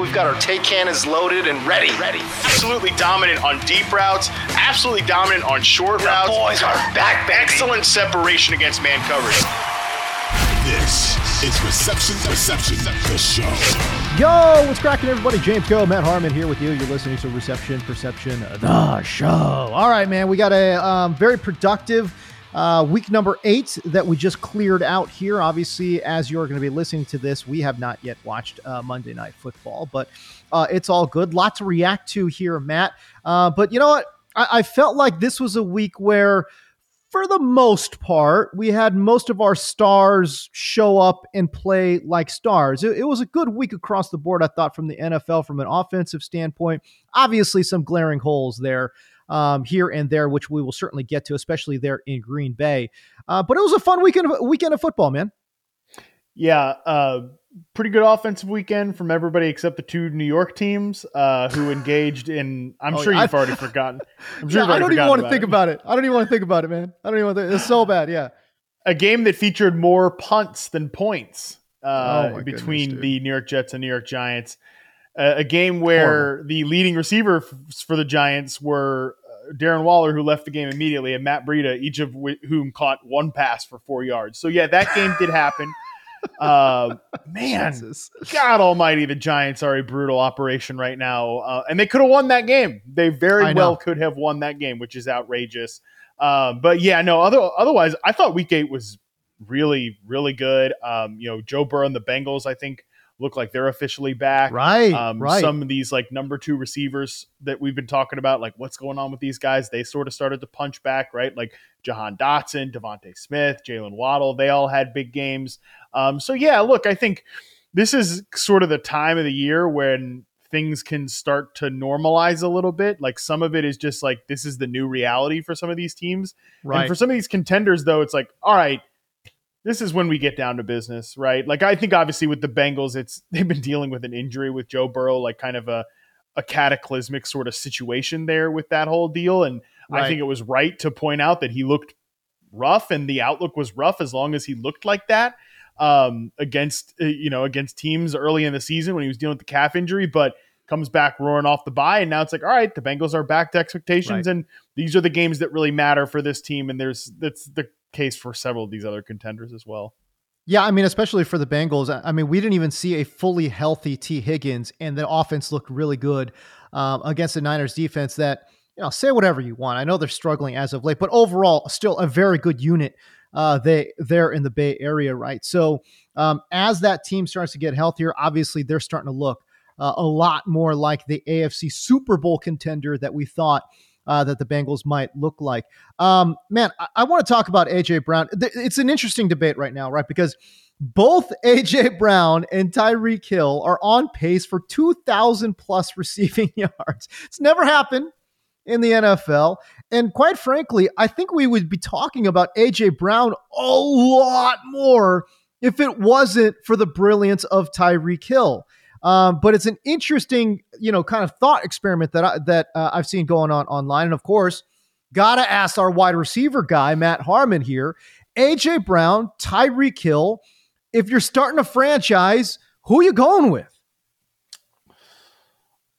We've got our take cannons loaded and ready. Ready. Absolutely dominant on deep routes. Absolutely dominant on short The routes. boys are back, baby. Excellent separation against man coverage. This is Reception Perception, the show. Yo, what's cracking, everybody? James Koh, Matt Harmon here with you. You're listening to Reception Perception, the show. All right, man, we got a um, very productive uh, week number eight that we just cleared out here. Obviously, as you're going to be listening to this, we have not yet watched uh, Monday Night Football, but uh, it's all good. Lot to react to here, Matt. Uh, but you know what? I-, I felt like this was a week where for the most part, we had most of our stars show up and play like stars. It, it, was a good week across the board, I thought, from the NFL from an offensive standpoint. Obviously, some glaring holes there. Um, here and there, which we will certainly get to, especially there in Green Bay. Uh, but it was a fun weekend of, weekend of football, man. Yeah, uh, pretty good offensive weekend from everybody except the two New York teams uh, who engaged in. I'm Oh, sure yeah, you've already forgotten. I'm sure Yeah, I don't even want to think it. about it. I don't even want to think about it, man. I don't even want to think. It's so bad. Yeah. a game that featured more punts than points uh, Oh, between goodness, the New York Jets and New York Giants. Uh, a game where the leading receiver f- for the Giants were Darren Waller, who left the game immediately, and Matt Breida, each of wh- whom caught one pass for four yards. So yeah, that game did happen. Uh, man, Jesus. God Almighty, the Giants are a brutal operation right now, uh, and they could have won that game. They very well could have won that game, which is outrageous. Um, but yeah, no. Other, otherwise, I thought Week Eight was really, really good. Um, you know, Joe Burrow and the Bengals, I think, look like they're officially back. Right. Um, right. Some of these like number two receivers that we've been talking about, like what's going on with these guys, they sort of started to punch back, right? Like Jahan Dotson, DeVonta Smith, Jaylen Waddle, they all had big games. Um, so yeah, look, I think this is sort of the time of the year when things can start to normalize a little bit. Like some of it is just like this is the new reality for some of these teams. right. And for some of these contenders, though, it's like, all right, this is when we get down to business, right? Like I think obviously with the Bengals, it's they've been dealing with an injury with Joe Burrow, like kind of a a cataclysmic sort of situation there with that whole deal. And I think it was right to point out that he looked rough and the outlook was rough as long as he looked like that um, against uh, you know against teams early in the season when he was dealing with the calf injury, but comes back roaring off the bye, and now it's like, all right, the Bengals are back to expectations, Right. and these are the games that really matter for this team, and there's that's the case for several of these other contenders as well. Yeah, I mean, especially for the Bengals. I- mean, we didn't even see a fully healthy Tee Higgins, and the offense looked really good um, against the Niners defense. That you know, say whatever you want. I know they're struggling as of late, but overall, still a very good unit. Uh, they there in the Bay Area, right? So um, as that team starts to get healthier, obviously they're starting to look uh, a lot more like the AFC Super Bowl contender that we thought uh, that the Bengals might look like. Um, man, I, I want to talk about AJ Brown. It's an interesting debate right now, right? Because both AJ Brown and Tyreek Hill are on pace for 2,000 plus receiving yards. It's never happened in the NFL. And quite frankly, I think we would be talking about AJ Brown a lot more if it wasn't for the brilliance of Tyreek Hill. Um, but it's an interesting, you know, kind of thought experiment that I, that uh, I've seen going on online. And of course, gotta ask our wide receiver guy Matt Harmon here. AJ Brown, Tyreek Hill. If you're starting a franchise, who are you going with?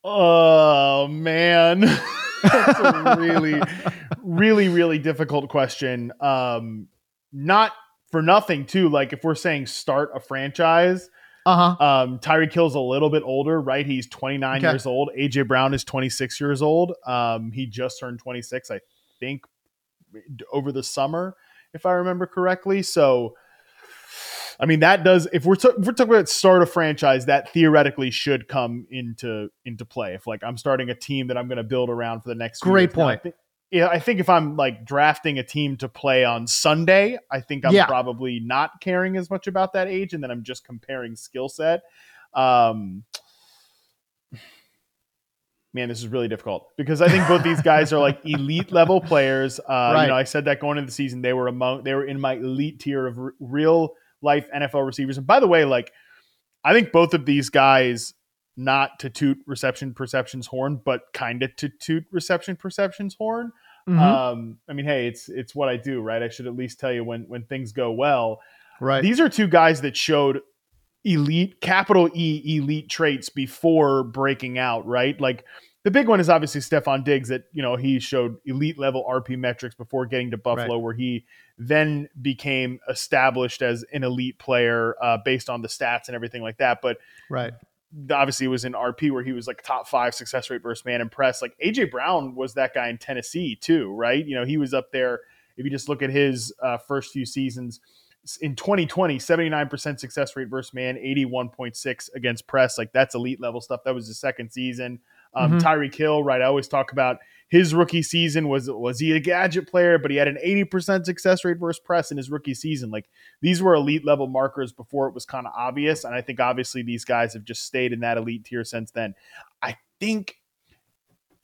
Oh man. That's a really, really, really difficult question. Um, not for nothing, too. Like if we're saying start a franchise, uh-huh. Um, Tyreek Hill's a little bit older, right? He's 29 Okay. years old. AJ Brown is 26 years old. Um, he just turned 26, I think, over the summer, if I remember correctly. So, I mean, that does. If we're, ta- if we're talking about start a franchise, that theoretically should come into into play. If like I'm starting a team that I'm going to build around for the next. Great years. Now, I point. I think if I'm like drafting a team to play on Sunday, I think I'm Yeah. probably not caring as much about that age, and then I'm just comparing skill set. Um, man, this is really difficult because I think both these guys are like elite level players. Uh, Right. You know, I said that going into the season, they were among they were in my elite tier of r- real life NFL receivers. And by the way, like I think both of these guys, not to toot reception perceptions horn, but kind of to toot reception perceptions horn. Mhm. Um, I mean, hey, it's it's what I do, right? I should at least tell you when when things go well. right. These are two guys that showed elite, capital E, elite traits before breaking out, right? Like the big one is obviously Stefon Diggs that, you know, he showed elite level RP metrics before getting to Buffalo, where he then became established as an elite player uh, based on the stats and everything like that. But right. Obviously it was in RP where he was like top five success rate versus man and press. Like AJ Brown was that guy in Tennessee too, right? You know, he was up there. If you just look at his uh, first few seasons in 2020, 79% success rate versus man, 81.6 against press. Like that's elite level stuff. That was the second season. Um, Mhm. Tyreek Hill, right? I always talk about his rookie season. Was was he a gadget player? But he had an 80% success rate versus press in his rookie season. Like these were elite level markers before it was kind of obvious. And I think obviously these guys have just stayed in that elite tier since then. I think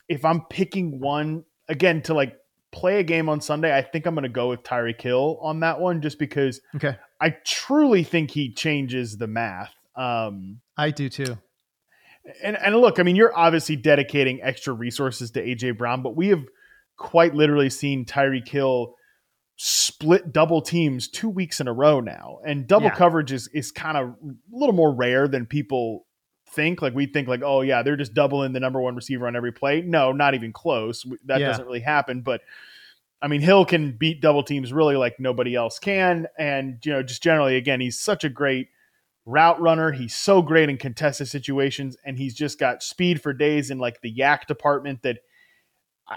if I'm picking one again to like play a game on Sunday, I think I'm going to go with Tyreek Hill on that one just because Okay. I truly think he changes the math. Um, I do too. And and look, I mean, you're obviously dedicating extra resources to AJ Brown, but we have quite literally seen Tyreek Hill split double teams two weeks in a row now, and double Yeah. coverage is is kind of a little more rare than people think. Like we think, like oh yeah, they're just doubling the number one receiver on every play. No, not even close. That Yeah. doesn't really happen, but. I mean, Hill can beat double teams really like nobody else can. And, you know, just generally, again, he's such a great route runner. He's so great in contested situations, and he's just got speed for days in like the YAC department that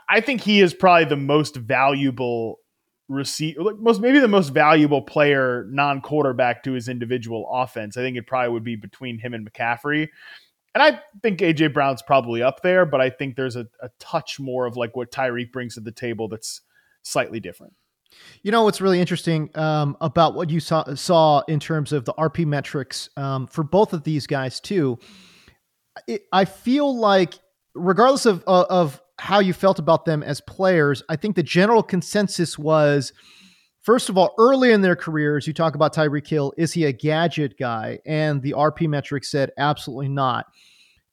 I- think he is probably the most valuable receive like most maybe the most valuable player non-quarterback to his individual offense. I think it probably would be between him and McCaffrey. And I think AJ Brown's probably up there, but I think there's a, a touch more of like what Tyreek brings to the table that's slightly different. You know what's really interesting um, about what you saw saw in terms of the RP metrics um, for both of these guys too. It, I feel like, regardless of uh, of how you felt about them as players, I think the general consensus was, first of all, early in their careers, you talk about Tyreek Hill, is he a gadget guy? And the RP metrics said absolutely not.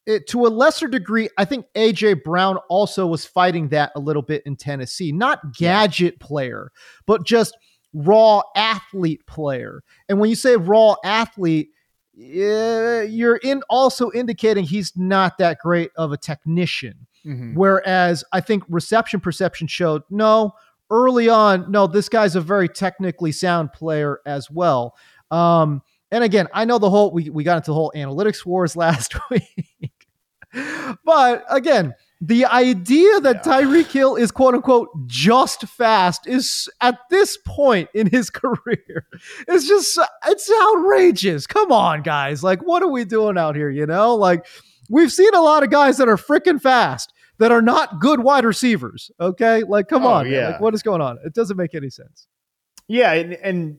It, to a lesser degree, I think AJ Brown also was fighting that a little bit in Tennessee. Not gadget player, but just raw athlete player. And when you say raw athlete, yeah, you're in also indicating he's not that great of a technician. Whereas I think reception perception showed no early on. No, this guy's a very technically sound player as well. Um, and again, I know the whole we we got into the whole analytics wars last week, but again, the idea that Tyreek Hill is quote unquote just fast is at this point in his career it's just it's outrageous. Come on, guys! Like, what are we doing out here? You know, like we've seen a lot of guys that are freaking fast that are not good wide receivers. Okay, like come Oh, on, yeah. like what is going on? It doesn't make any sense. Yeah, and, and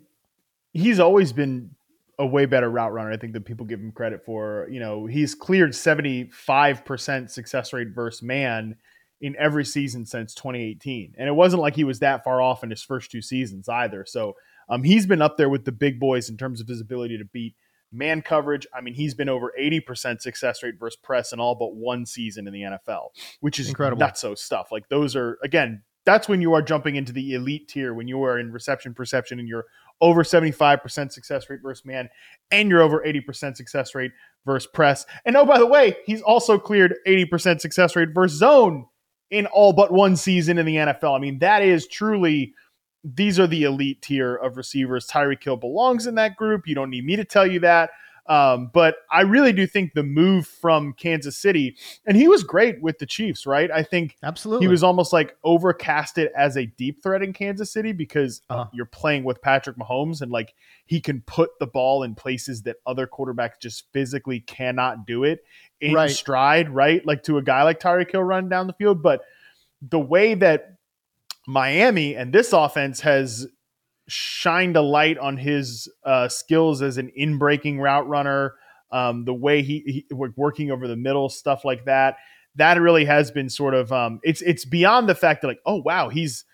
he's always been a way better route runner, I think, than people give him credit for. You know, he's cleared 75% success rate versus man in every season since 2018. And it wasn't like he was that far off in his first two seasons either. So um, he's been up there with the big boys in terms of his ability to beat man coverage. I mean, he's been over 80% success rate versus press in all but one season in the NFL, which is Incredible. That's so stuff. Like those are, again, that's when you are jumping into the elite tier when you are in reception perception and you're over 75% success rate versus man and you're over 80% success rate versus press. And oh by the way, he's also cleared 80% success rate versus zone in all but one season in the NFL. I mean, that is truly these are the elite tier of receivers. Tyreek Hill belongs in that group. You don't need me to tell you that. Um, but I really do think the move from Kansas City, and he was great with the Chiefs, right? I think absolutely he was almost like overcasted as a deep threat in Kansas City because uh-huh. you're playing with Patrick Mahomes and like he can put the ball in places that other quarterbacks just physically cannot do it in right. stride, right? Like to a guy like Tyreek Hill run down the field. But the way that Miami and this offense has shined a light on his uh, skills as an in-breaking route runner, um, the way he, he working over the middle, stuff like that. That really has been sort of um, it's it's beyond the fact that like oh wow he's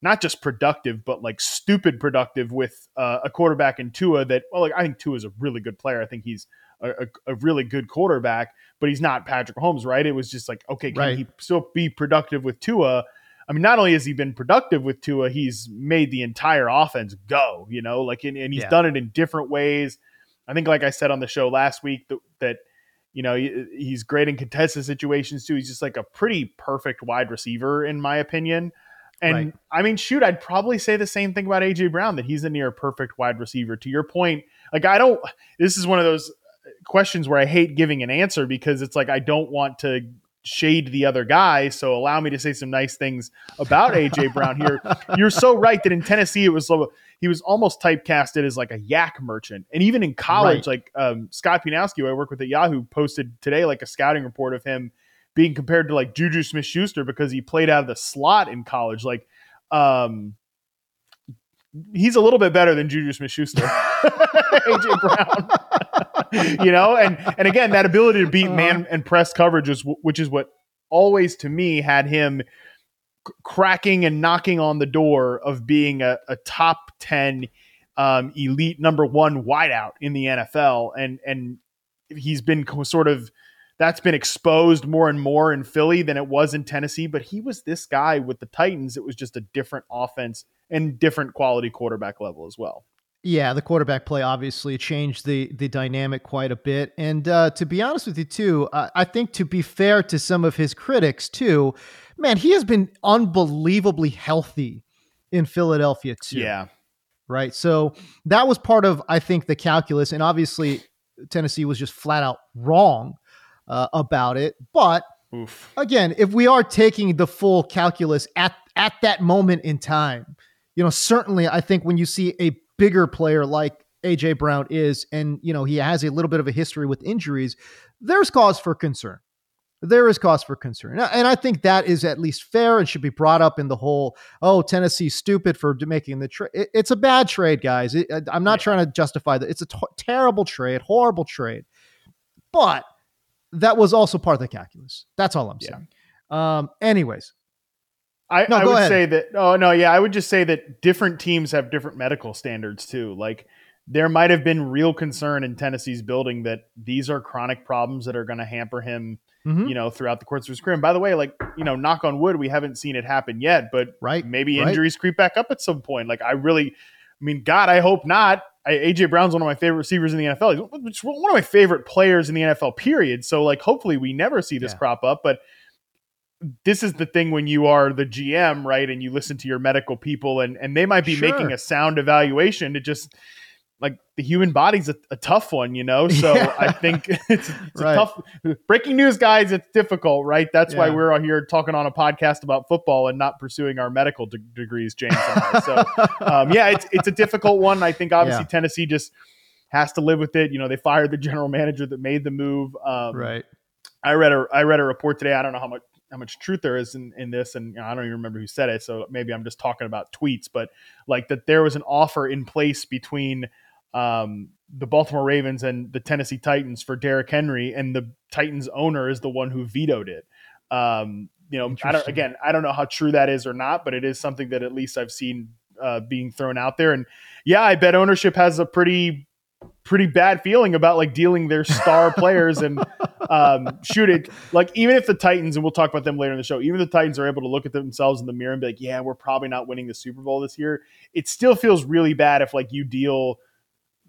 not just productive but like stupid productive with uh, a quarterback in Tua that well like I think Tua is a really good player. I think he's a, a, a, really good quarterback, but he's not Patrick Mahomes right? It was just like okay, can right. he still be productive with Tua? I mean, not only has he been productive with Tua, he's made the entire offense go, you know, like, and, and he's yeah. done it in different ways. I think, like I said on the show last week, that, that you know, he's great in contested situations too. He's just like a pretty perfect wide receiver, in my opinion. And right. I mean, shoot, I'd probably say the same thing about AJ Brown that he's a near perfect wide receiver. To your point, like, I don't, this is one of those questions where I hate giving an answer because it's like I don't want to shade the other guy. So allow me to say some nice things about AJ Brown here. You're so right that in Tennessee it was he was almost typecasted as like a YAC merchant, and even in college, right. like um, Scott Pianowski, who I work with at Yahoo, posted today like a scouting report of him being compared to like Juju Smith Schuster because he played out of the slot in college. Like, um, he's a little bit better than Juju Smith Schuster, AJ Brown. you know, and and again, that ability to beat uh-huh. man and press coverage is which is what always to me had him cracking and knocking on the door of being a, a top 10 um, elite number one wideout in the NFL. And, and he's been sort of, that's been exposed more and more in Philly than it was in Tennessee. But he was this guy with the Titans. It was just a different offense and different quality quarterback level as well. Yeah, the quarterback play obviously changed the the dynamic quite a bit. And uh, to be honest with you, too, uh, I think to be fair to some of his critics, too, man, he has been unbelievably healthy in Philadelphia, too. Yeah. Right. So that was part of, I think, the calculus. And obviously, Tennessee was just flat out wrong uh, about it. But Oof. again, if we are taking the full calculus at at that moment in time, you know, certainly I think when you see a bigger player like AJ Brown is, and you know, he has a little bit of a history with injuries, there's cause for concern. There is cause for concern. And I think that is at least fair and should be brought up in the whole, oh, Tennessee's stupid for making the trade. It's a bad trade, guys. It, I'm not yeah. trying to justify that. It's a t- terrible trade, horrible trade. But that was also part of the calculus. That's all I'm yeah. saying. Um, anyways, I, no, I would ahead. say that. Oh no, yeah, I would just say that different teams have different medical standards too. Like there might have been real concern in Tennessee's building that these are chronic problems that are going to hamper him, mm-hmm. you know, throughout the course of his career. And by the way, like you know, knock on wood, we haven't seen it happen yet, but right, maybe right. injuries creep back up at some point. Like I really, I mean, God, I hope not. I, AJ Brown's one of my favorite receivers in the NFL. He's one of my favorite players in the NFL. Period. So like, hopefully, we never see this yeah. crop up, but this is the thing when you are the GM, right? And you listen to your medical people and, and they might be sure. making a sound evaluation to just like the human body's a, a tough one, you know? So yeah. I think it's, it's right. a tough breaking news guys. It's difficult, right? That's yeah. why we're all here talking on a podcast about football and not pursuing our medical de- degrees, James. so um, yeah, it's, it's a difficult one. I think obviously yeah. Tennessee just has to live with it. You know, they fired the general manager that made the move. Um, right. I read a I read a report today. I don't know how much how much truth there is in, in this and you know, i don't even remember who said it so maybe i'm just talking about tweets but like that there was an offer in place between um, the baltimore ravens and the tennessee titans for Derrick henry and the titans owner is the one who vetoed it. Um, you know i don't again i don't know how true that is or not but it is something that at least i've seen uh, being thrown out there and yeah i bet ownership has a pretty pretty bad feeling about like dealing their star players and um, shoot it. Like even if the Titans, and we'll talk about them later in the show, even the Titans are able to look at themselves in the mirror and be like, yeah, we're probably not winning the Super Bowl this year. It still feels really bad if like you deal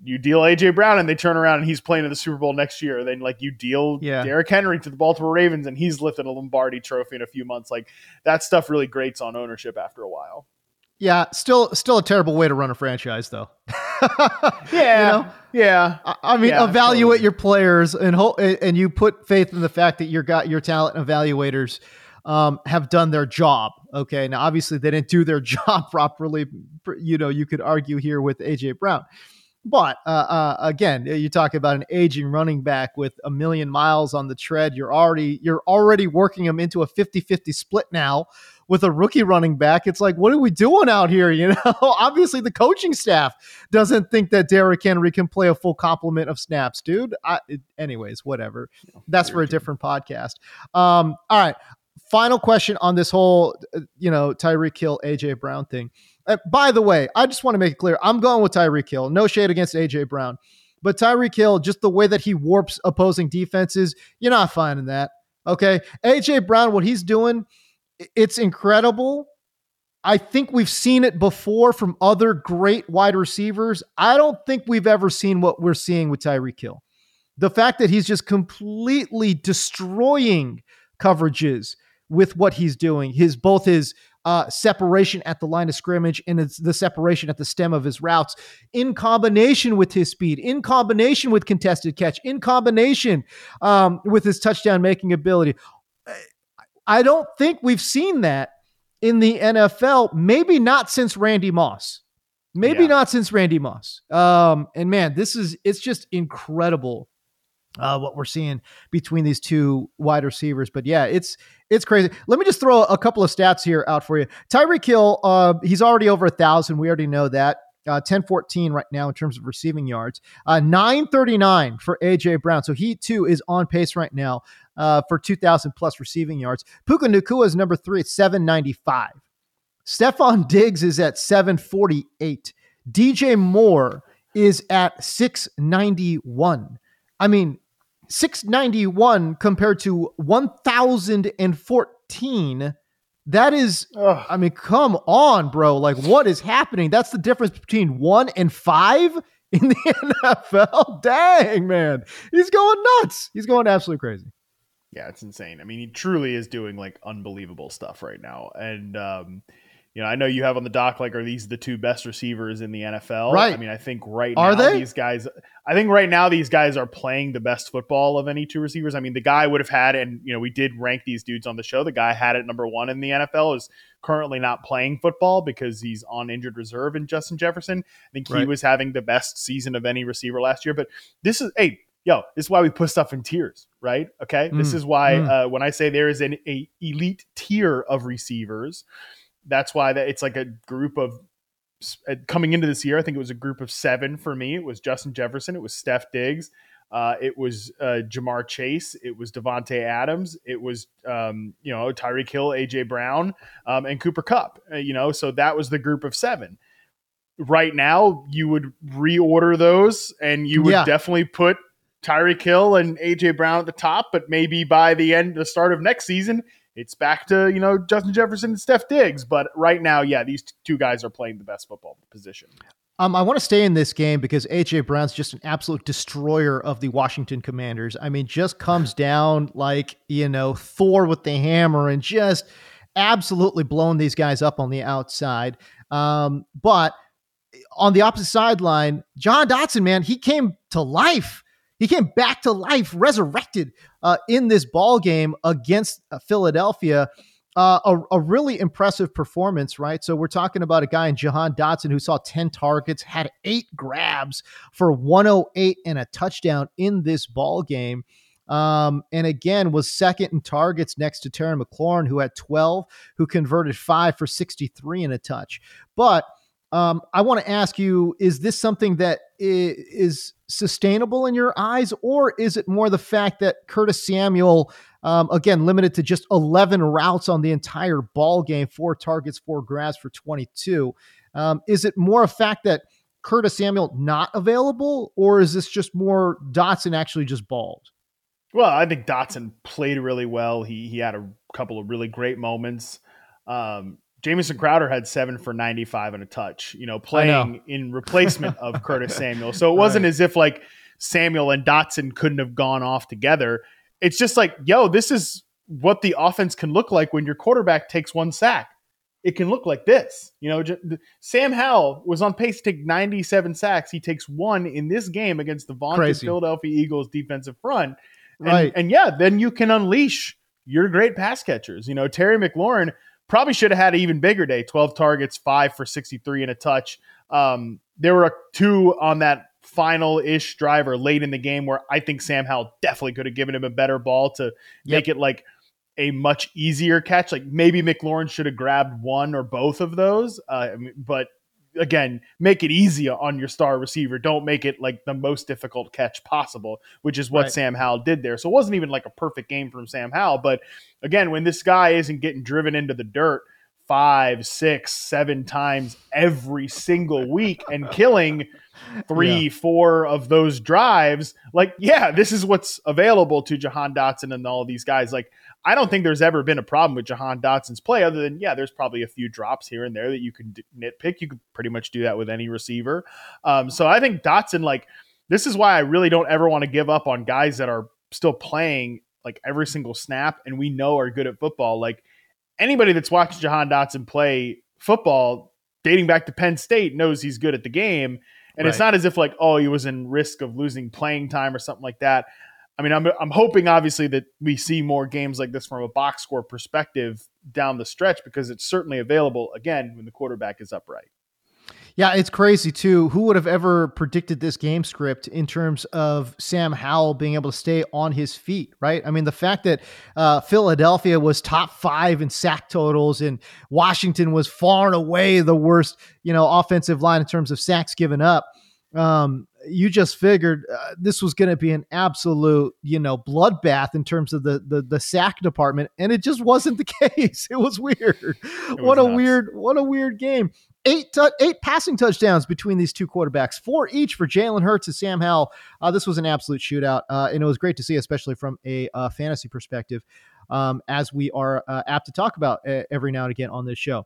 you deal AJ Brown and they turn around and he's playing in the Super Bowl next year. Then like you deal yeah. Derrick Henry to the Baltimore Ravens and he's lifting a Lombardi trophy in a few months. Like that stuff really grates on ownership after a while. Yeah, still still a terrible way to run a franchise though. yeah. You know? Yeah. I, I mean yeah, evaluate totally. your players and ho- and you put faith in the fact that your got your talent evaluators um, have done their job. Okay. Now obviously they didn't do their job properly. You know, you could argue here with AJ Brown. But uh, uh, again, you talk about an aging running back with a million miles on the tread. You're already you're already working him into a 50-50 split now with a rookie running back. It's like, what are we doing out here? You know, obviously the coaching staff doesn't think that Derrick Henry can play a full complement of snaps, dude. I, anyways, whatever. That's for a different podcast. Um, all right. Final question on this whole, uh, you know, Tyreek Hill, AJ Brown thing. Uh, by the way, I just want to make it clear I'm going with Tyreek Hill. No shade against AJ Brown. But Tyreek Hill, just the way that he warps opposing defenses, you're not finding that. Okay. AJ Brown, what he's doing, it's incredible. I think we've seen it before from other great wide receivers. I don't think we've ever seen what we're seeing with Tyreek Hill. The fact that he's just completely destroying coverages with what he's doing, his both his uh, separation at the line of scrimmage and the separation at the stem of his routes in combination with his speed, in combination with contested catch, in combination um, with his touchdown making ability. I don't think we've seen that in the NFL, maybe not since Randy Moss. Maybe yeah. not since Randy Moss. Um, and man, this is it's just incredible uh, what we're seeing between these two wide receivers. But yeah, it's it's crazy. Let me just throw a couple of stats here out for you. Tyreek Hill, uh, he's already over a thousand. We already know that. Uh, 10 14 right now in terms of receiving yards. Uh, 939 for AJ Brown. So he too is on pace right now uh, for 2,000 plus receiving yards. Puka Nacua is number three at 795. Stefon Diggs is at 748. DJ Moore is at 691. I mean, 691 compared to 1014 that is Ugh. i mean come on bro. Like what is happening? That's the difference between 1 and 5 in the NFL dang man. He's going nuts. He's going absolutely crazy. Yeah it's insane. I mean he truly is doing like unbelievable stuff right now. And um you know, I know you have on the dock like, are these the two best receivers in the NFL? Right. I mean, I think right are now they? these guys, I think right now these guys are playing the best football of any two receivers. I mean, the guy would have had, and you know, we did rank these dudes on the show. The guy had it number one in the NFL is currently not playing football because he's on injured reserve in Justin Jefferson. I think he Right. was having the best season of any receiver last year. But this is, hey, yo, this is why we put stuff in tiers, right? Okay, this Mm, is why mm. uh, when I say there is an a elite tier of receivers that's why that it's like a group of uh, coming into this year. I think it was a group of seven for me. It was Justin Jefferson, it was Steph Diggs, uh, it was uh, Ja'Marr Chase, it was Davante Adams, it was um, you know Tyreek Hill, AJ Brown, um, and Cooper Kupp. Uh, you know, so that was the group of seven. Right now, you would reorder those, and you would Yeah. definitely put Tyreek Hill and AJ Brown at the top. But maybe by the end, the start of next season, it's back to you know Justin Jefferson and Steph Diggs. But right now, yeah, these two guys are playing the best football position. Um, I want to stay in this game because AJ Brown's just an absolute destroyer of the Washington Commanders. I mean, just comes down like you know Thor with the hammer and just absolutely blowing these guys up on the outside. Um, but on the opposite sideline, Jahan Dotson, man, he came to life. He came back to life, resurrected uh, in this ball game against uh, Philadelphia. Uh, a, a really impressive performance, right? So we're talking about a guy in Jahan Dotson who saw 10 targets, had eight grabs for 108 and a touchdown in this ball game. Um, and again, was second in targets next to Terry McLaurin, who had 12, who converted five for 63 and a touch. But um, I want to ask you: Is this something that is sustainable in your eyes, or is it more the fact that Curtis Samuel, um, again, limited to just 11 routes on the entire ball game, four targets, four grabs for 22? Um, is it more a fact that Curtis Samuel not available, or is this just more Dotson actually just balled? Well, I think Dotson played really well. He he had a couple of really great moments. Um, Jamison Crowder had seven for 95 and a touch, you know, playing know. in replacement of Curtis Samuel. So it wasn't right. as if like Samuel and Dotson couldn't have gone off together. It's just like, yo, this is what the offense can look like when your quarterback takes one sack. It can look like this. You know, Sam Howell was on pace to take 97 sacks. He takes one in this game against the vaunted Philadelphia Eagles defensive front. And, right. and yeah, then you can unleash your great pass catchers. You know, Terry McLaurin probably should have had an even bigger day 12 targets, five for 63 and a touch. Um, there were two on that final ish driver late in the game where I think Sam Howell definitely could have given him a better ball to yep. make it like a much easier catch. Like maybe McLaurin should have grabbed one or both of those. Uh, but again, make it easy on your star receiver. Don't make it like the most difficult catch possible, which is what right. Sam Howell did there. So it wasn't even like a perfect game from Sam Howell. But again, when this guy isn't getting driven into the dirt five, six, seven times every single week and killing three, yeah. four of those drives, like, yeah, this is what's available to Jahan Dotson and all these guys. Like, I don't think there's ever been a problem with Jahan Dotson's play, other than yeah, there's probably a few drops here and there that you can nitpick. You could pretty much do that with any receiver. Um, so I think Dotson, like, this is why I really don't ever want to give up on guys that are still playing like every single snap and we know are good at football. Like anybody that's watched Jahan Dotson play football dating back to Penn State knows he's good at the game. And right. it's not as if like, oh, he was in risk of losing playing time or something like that. I mean, I'm I'm hoping obviously that we see more games like this from a box score perspective down the stretch because it's certainly available again when the quarterback is upright. Yeah, it's crazy too. Who would have ever predicted this game script in terms of Sam Howell being able to stay on his feet, right? I mean, the fact that uh, Philadelphia was top five in sack totals and Washington was far and away the worst, you know, offensive line in terms of sacks given up. Um, you just figured uh, this was going to be an absolute, you know, bloodbath in terms of the, the the sack department, and it just wasn't the case. It was weird. It what a weird, what a weird game. Eight t- eight passing touchdowns between these two quarterbacks, four each for Jalen Hurts and Sam Howell. Uh, this was an absolute shootout, uh, and it was great to see, especially from a uh, fantasy perspective, um, as we are uh, apt to talk about uh, every now and again on this show.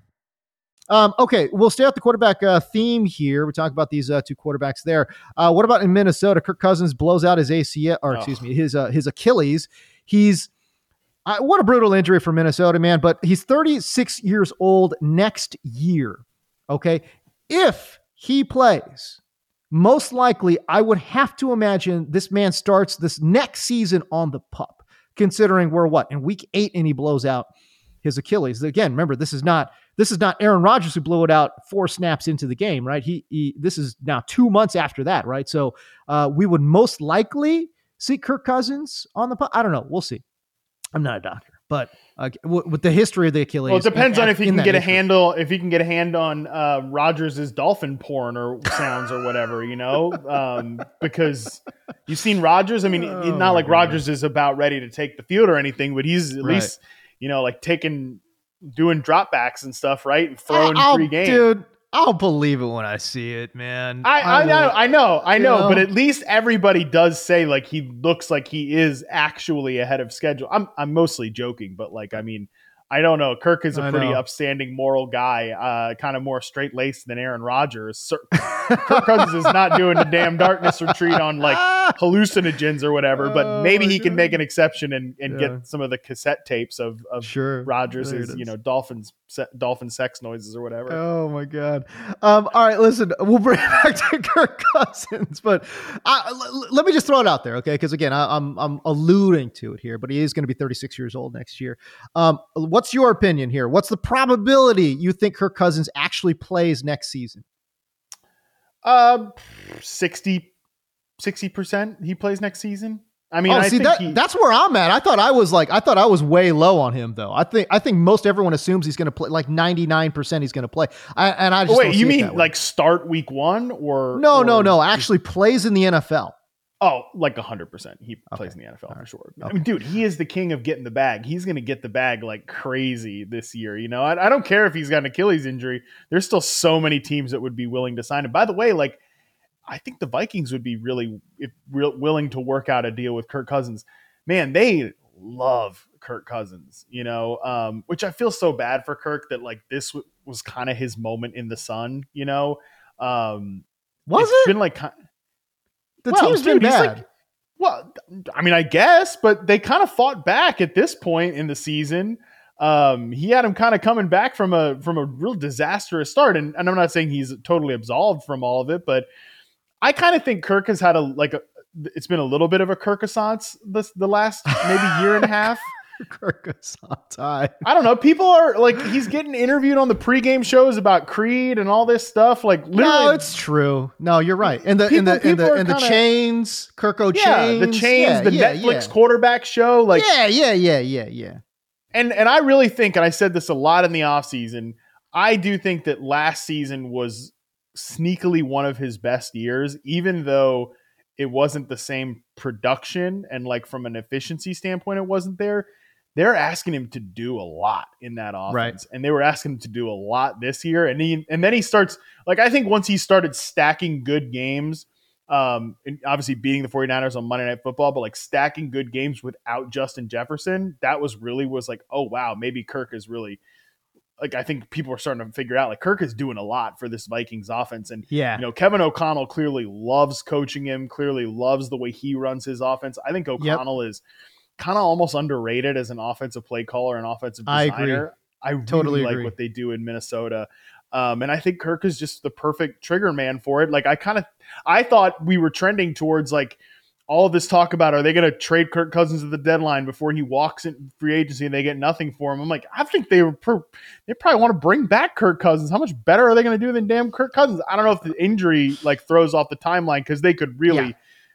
Um, okay, we'll stay at the quarterback uh, theme here. We talk about these uh, two quarterbacks there. Uh, what about in Minnesota? Kirk Cousins blows out his ACL, or excuse me, his uh, his Achilles. He's what a brutal injury for Minnesota, man. But he's 36 years old next year. Okay, if he plays, most likely, I would have to imagine this man starts this next season on the pup. Considering we're what in week eight and he blows out his Achilles. Again, remember this is not this is not Aaron Rodgers who blew it out four snaps into the game, right? He, he this is now two months after that, right? So uh, we would most likely see Kirk Cousins on the. I don't know. We'll see. I'm not a doctor, But uh, with the history of the Achilles, well, it depends on if he can get a handle, if he can get a hand on uh, dolphin porn or sounds or whatever, you know, um, because you've seen Rodgers. I mean, oh, not like Rodgers is about ready to take the field or anything, but he's at right. least, you know, like taking, doing dropbacks and stuff, right, and throwing oh, free game, dude. I'll believe it when I see it, man. I, I, I know, I know, I know, know, but at least everybody does say like he looks like he is actually ahead of schedule. I'm I'm mostly joking, but like I mean, I don't know. Kirk is a pretty upstanding moral guy, uh, kind of more straight laced than Aaron Rodgers. Kirk Cousins is not doing the damn darkness retreat on like hallucinogens or whatever, but oh maybe he God. can make an exception and, and yeah. get some of the cassette tapes of, of sure. Rodgers' you know dolphins dolphin sex noises or whatever. Oh my god! Um, all right, listen, we'll bring it back to Kirk Cousins, but I, l- let me just throw it out there, okay? Because again, I, am I'm, I'm alluding to it here, but he is going to be 36 years old next year. Um, what's your opinion here? What's the probability you think Kirk Cousins actually plays next season? Um, 60 percent he plays next season. I mean, oh, I see that he, that's where I'm at. I thought I was like, I thought I was way low on him though. I think I think most everyone assumes he's going to play like 99 percent. He's going to play. I, and I just oh, wait. You mean like start week one or no, or no, no? Actually, plays in the NFL. Oh, like hundred percent. He okay. plays in the NFL for sure. Okay. I mean, dude, he is the king of getting the bag. He's going to get the bag like crazy this year. You know, I, I don't care if he's got an Achilles injury. There's still so many teams that would be willing to sign him. By the way, like I think the Vikings would be really if, real, willing to work out a deal with Kirk Cousins man, they love Kirk Cousins, you know, um, which I feel so bad for Kirk that like this w- was kind of his moment in the sun, you know. Um, was it been like the well, team's been bad? Like, well, I mean, I guess, but they kind of fought back at this point in the season. Um, he had him kind of coming back from a from a real disastrous start, and, and I'm not saying he's totally absolved from all of it, but I kind of think Kirk has had a like a, it's been a little bit of a Kirkissance this the last maybe year and a half. Kirkissance. I don't know. People are like he's getting interviewed on the pregame shows about Creed and all this stuff. Like literally, no, it's true. No, you're right. And the people, and the and the, and the chains, Kirko yeah, chains, the chains, yeah, the yeah, Netflix yeah. quarterback show. Like yeah, yeah, yeah, yeah, yeah. And and I really think, and I said this a lot in the offseason, I do think that last season was sneakily one of his best years, even though it wasn't the same production and like from an efficiency standpoint it wasn't there they're asking him to do a lot in that offense right. and they were asking him to do a lot this year and he and then he starts like i think once he started stacking good games um and obviously beating the 49ers on monday night football but like stacking good games without justin jefferson that was really was like oh wow maybe kirk is really like I think people are starting to figure out like Kirk is doing a lot for this Vikings offense. And yeah, you know, Kevin O'Connell clearly loves coaching him, clearly loves the way he runs his offense. I think O'Connell yep. is kind of almost underrated as an offensive play caller and offensive designer. I, agree. I totally really like what they do in Minnesota. Um, and I think Kirk is just the perfect trigger man for it. Like I kind of I thought we were trending towards like all this talk about are they going to trade Kirk Cousins at the deadline before he walks in free agency and they get nothing for him? I'm like, I think they were pro- they probably want to bring back Kirk Cousins. How much better are they going to do than damn Kirk Cousins? I don't know if the injury like throws off the timeline because they could really. Yeah.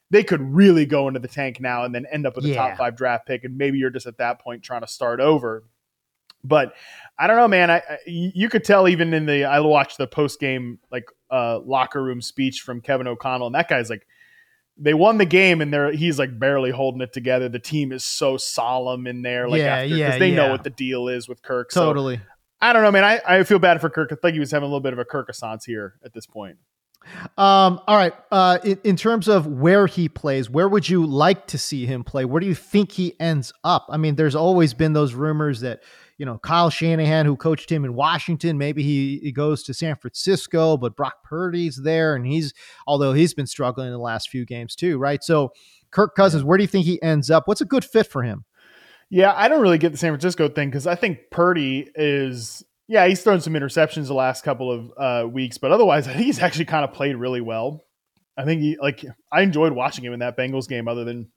They could really go into the tank now and then end up with a yeah. top five draft pick, and maybe you're just at that point trying to start over. But I don't know, man. I, I you could tell even in the I watched the post game like uh, locker room speech from Kevin O'Connell, and that guy's like they won the game and they're he's like barely holding it together. The team is so solemn in there, like yeah, after, yeah, they yeah. know what the deal is with Kirk. Totally. So, I don't know, man. I, I feel bad for Kirk. I think he was having a little bit of a Kirkissance here at this point. Um, all right. Uh, in, in, terms of where he plays, where would you like to see him play? Where do you think he ends up? I mean, there's always been those rumors that you know, Kyle Shanahan, who coached him in Washington, maybe he, he goes to San Francisco, but Brock Purdy's there, and he's although he's been struggling in the last few games too, right? So, Kirk Cousins, where do you think he ends up? What's a good fit for him? Yeah, I don't really get the San Francisco thing because I think Purdy is yeah, he's thrown some interceptions the last couple of uh, weeks, but otherwise, I think he's actually kind of played really well. I think he like I enjoyed watching him in that Bengals game, other than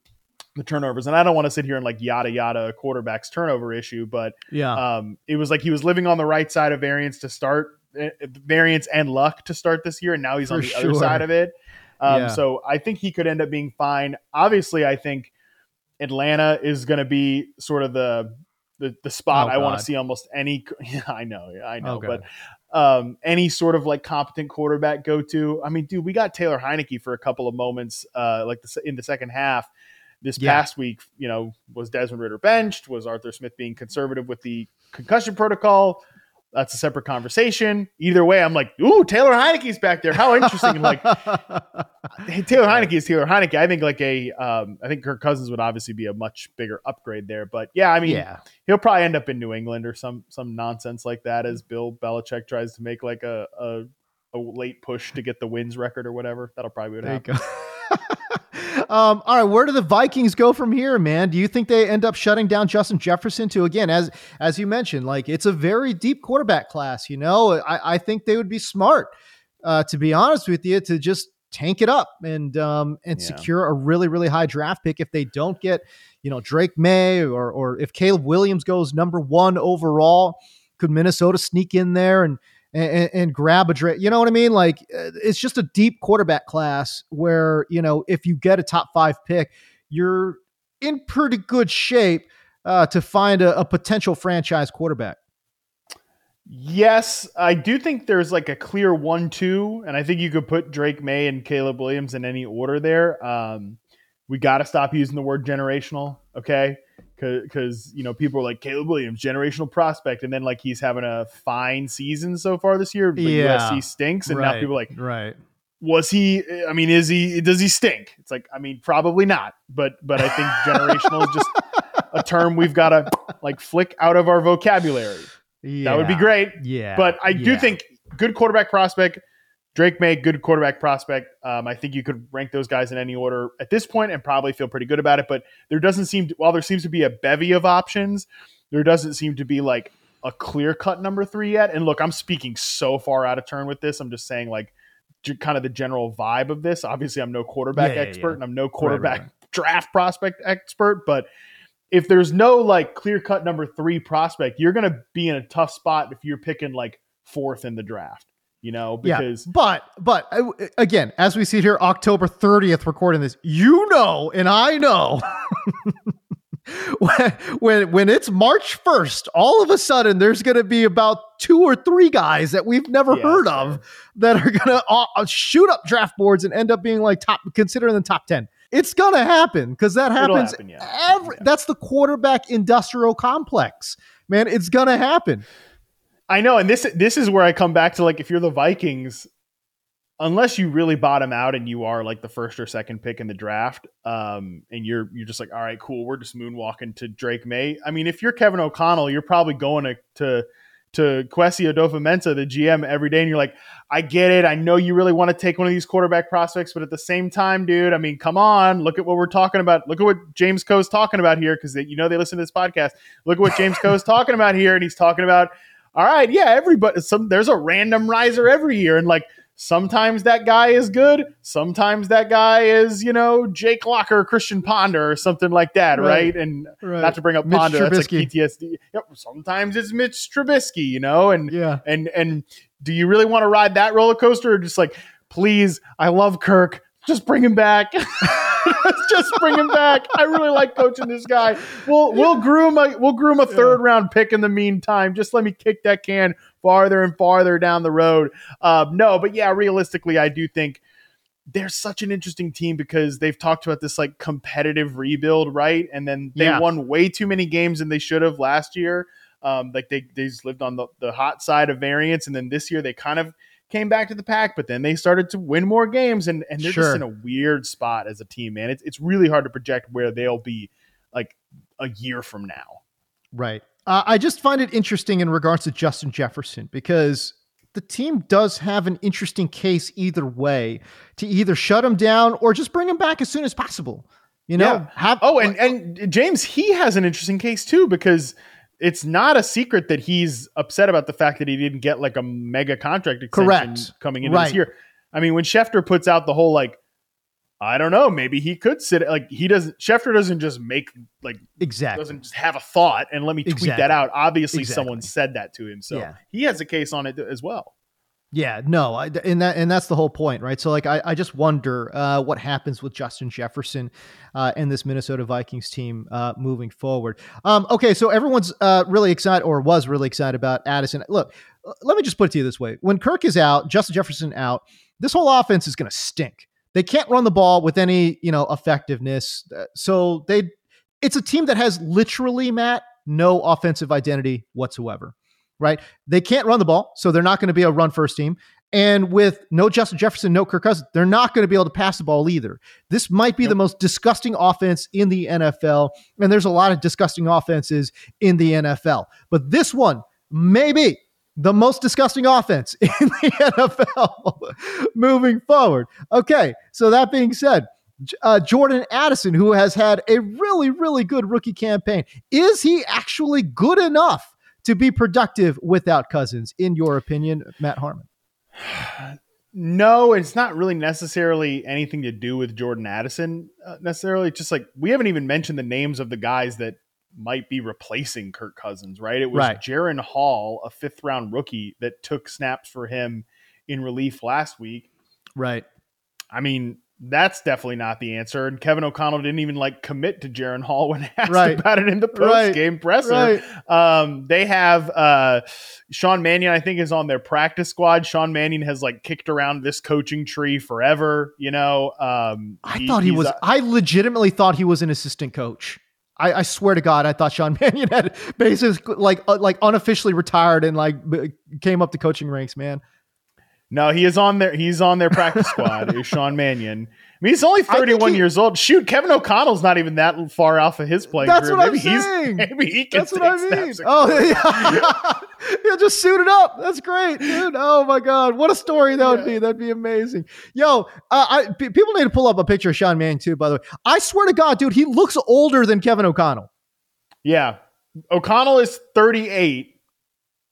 the turnovers. And I don't want to sit here and like yada yada quarterback's turnover issue, but yeah, um, it was like he was living on the right side of variance to start uh, variance and luck to start this year, and now he's For on the sure. other side of it. Um, yeah. So I think he could end up being fine. Obviously, I think Atlanta is going to be sort of the the the spot Oh, I want to see almost any. Yeah, I know, yeah, I know, Oh, but um, any sort of like competent quarterback go to. I mean, dude, we got Taylor Heinicke for a couple of moments, uh, like the, in the second half. This Yeah. past week, you know, was Desmond Ridder benched? Was Arthur Smith being conservative with the concussion protocol? That's a separate conversation. Either way, I'm like, ooh, Taylor Heinicke's back there. How interesting! And like, hey, Taylor Heinicke is Taylor Heinicke. I think like a, um, I think Kirk Cousins would obviously be a much bigger upgrade there. But yeah, I mean, yeah. he'll probably end up in New England or some some nonsense like that as Bill Belichick tries to make like a a, a late push to get the wins record or whatever. That'll probably be what um, all right, where do the Vikings go from here, man? Do you think they end up shutting down Justin Jefferson? To again, as as you mentioned, like it's a very deep quarterback class. You know, I, I think they would be smart, uh, to be honest with you, to just tank it up and um, and Yeah. secure a really really high draft pick if they don't get you know Drake Maye or or if Caleb Williams goes number one overall. Could Minnesota sneak in there and and, and grab a Drake? You know what I mean? Like uh, it's just a deep quarterback class where you know if you get a top five pick, you're in pretty good shape uh, to find a, a potential franchise quarterback. Yes, I do think there's like a clear one-two, and I think you could put Drake Maye and Caleb Williams in any order there. Um, we got to stop using the word generational, okay? Because you know people are like Caleb Williams, generational prospect, and then like he's having a fine season so far this year, but Yeah. USC stinks, and now people are like, right. was he? I mean, is he? Does he stink? It's like, I mean, probably not, but but I think generational is just a term we've got to like flick out of our vocabulary. Yeah, That would be great. Yeah, But I do think good quarterback prospect. Drake Maye, good quarterback prospect. Um, I think you could rank those guys in any order at this point and probably feel pretty good about it. But there doesn't seem to, while there seems to be a bevy of options, there doesn't seem to be like a clear cut number three yet. And look, I'm speaking so far out of turn with this. I'm just saying like kind of the general vibe of this. Obviously, I'm no quarterback Yeah, expert yeah. and I'm no right, quarterback right. draft prospect expert, but if there's no like clear cut number three prospect, you're going to be in a tough spot if you're picking like fourth in the draft, you know, because yeah, but but uh, again, as we see here, October 30th, recording this, you know, and I know. when, when when it's March 1st, all of a sudden there's going to be about two or three guys that we've never Yeah, heard that's of that are going to uh, shoot up draft boards and end up being like top considered in the top 10. It's going to happen because that happens happen, yeah. every that's the quarterback industrial complex. Man, it's going to happen. I know, and this this is where I come back to like if you're the Vikings, unless you really bottom out and you are like the first or second pick in the draft, um, and you're you're just like, all right, cool, we're just moonwalking to Drake Maye. I mean, if you're Kevin O'Connell, you're probably going to to to Kwesi Adofo-Mensah, the GM, every day, and you're like, I get it. I know you really want to take one of these quarterback prospects, but at the same time, dude, I mean, come on, look at what we're talking about. Look at what James Koh's talking about here, because you know they listen to this podcast. Look at what James Koh's talking about here, and he's talking about, all right, yeah, everybody, some there's a random riser every year, and like sometimes that guy is good, sometimes that guy is, you know, Jake Locker, Christian Ponder, or something like that, Right. right? And Right. not to bring up Mitch Ponder, that's like PTSD. Yep, sometimes it's Mitch Trubisky, you know, and Yeah. and and do you really want to ride that roller coaster or just like, please, I love Kirk, just bring him back. just bring him back. I really like coaching this guy. We'll we'll groom a we'll groom a third round pick in the meantime. Just let me kick that can farther and farther down the road. Um, no, but yeah, realistically, I do think they're such an interesting team because they've talked about this like competitive rebuild, right? And then they Yeah. won way too many games than they should have last year. Um, like they they just lived on the, the hot side of variance, and then this year they kind of came back to the pack, but then they started to win more games, and and they're Sure. just in a weird spot as a team, man. It's it's really hard to project where they'll be like a year from now. Right. Uh, I just find it interesting in regards to Justin Jefferson because the team does have an interesting case either way to either shut him down or just bring him back as soon as possible. You know, Yeah. have Oh, and and James, he has an interesting case too because it's not a secret that he's upset about the fact that he didn't get like a mega contract extension Correct. coming into Right. this year. I mean, when Schefter puts out the whole like, I don't know, maybe he could sit like he doesn't. Schefter doesn't just make like exactly. doesn't just have a thought and let me tweet Exactly. that out. Obviously, Exactly. someone said that to him, so Yeah. he has a case on it as well. Yeah, no, I, and that and that's the whole point, right? So like, I, I just wonder uh, what happens with Justin Jefferson uh, and this Minnesota Vikings team uh, moving forward. Um, okay, so everyone's uh, really excited, or was really excited about Addison. Look, let me just put it to you this way: when Kirk is out, Justin Jefferson out, this whole offense is going to stink. They can't run the ball with any you know effectiveness, uh, so they. It's a team that has literally, Matt, no offensive identity whatsoever right? They can't run the ball, so they're not going to be a run first team. And with no Justin Jefferson, no Kirk Cousins, they're not going to be able to pass the ball either. This might be yep. the most disgusting offense in the NFL. And there's a lot of disgusting offenses in the NFL. But this one, maybe the most disgusting offense in the NFL moving forward. Okay, so that being said, uh, Jordan Addison, who has had a really, really good rookie campaign, is he actually good enough to be productive without Cousins, in your opinion, Matt Harmon? No, it's not really necessarily anything to do with Jordan Addison. Uh, necessarily, just like we haven't even mentioned the names of the guys that might be replacing Kirk Cousins. Right? It was right. Jaren Hall, a fifth round rookie, that took snaps for him in relief last week. Right. I mean, that's definitely not the answer. And Kevin O'Connell didn't even like commit to Jaren Hall when asked right. about it in the post right. game presser. Right. Um, they have uh, Sean Mannion, I think, is on their practice squad. Sean Mannion has like kicked around this coaching tree forever. You know, um, I he, thought he was. I legitimately thought he was an assistant coach. I, I, swear to God, I thought Sean Mannion had basically like uh, like unofficially retired and like b- came up the coaching ranks. Man, no, he is on their he's on their practice squad. is Sean Mannion. I mean, he's only 31 he, years old. Shoot, Kevin O'Connell's not even that far off of his playing that's career. What maybe I'm saying. maybe he can That's what I mean. Oh, yeah. yeah, just suit it up. That's great, dude. Oh my God, what a story that would yeah. be. That'd be amazing. Yo, uh, I, p- people need to pull up a picture of Sean Mannion too. By the way, I swear to God, dude, he looks older than Kevin O'Connell. Yeah, O'Connell is 38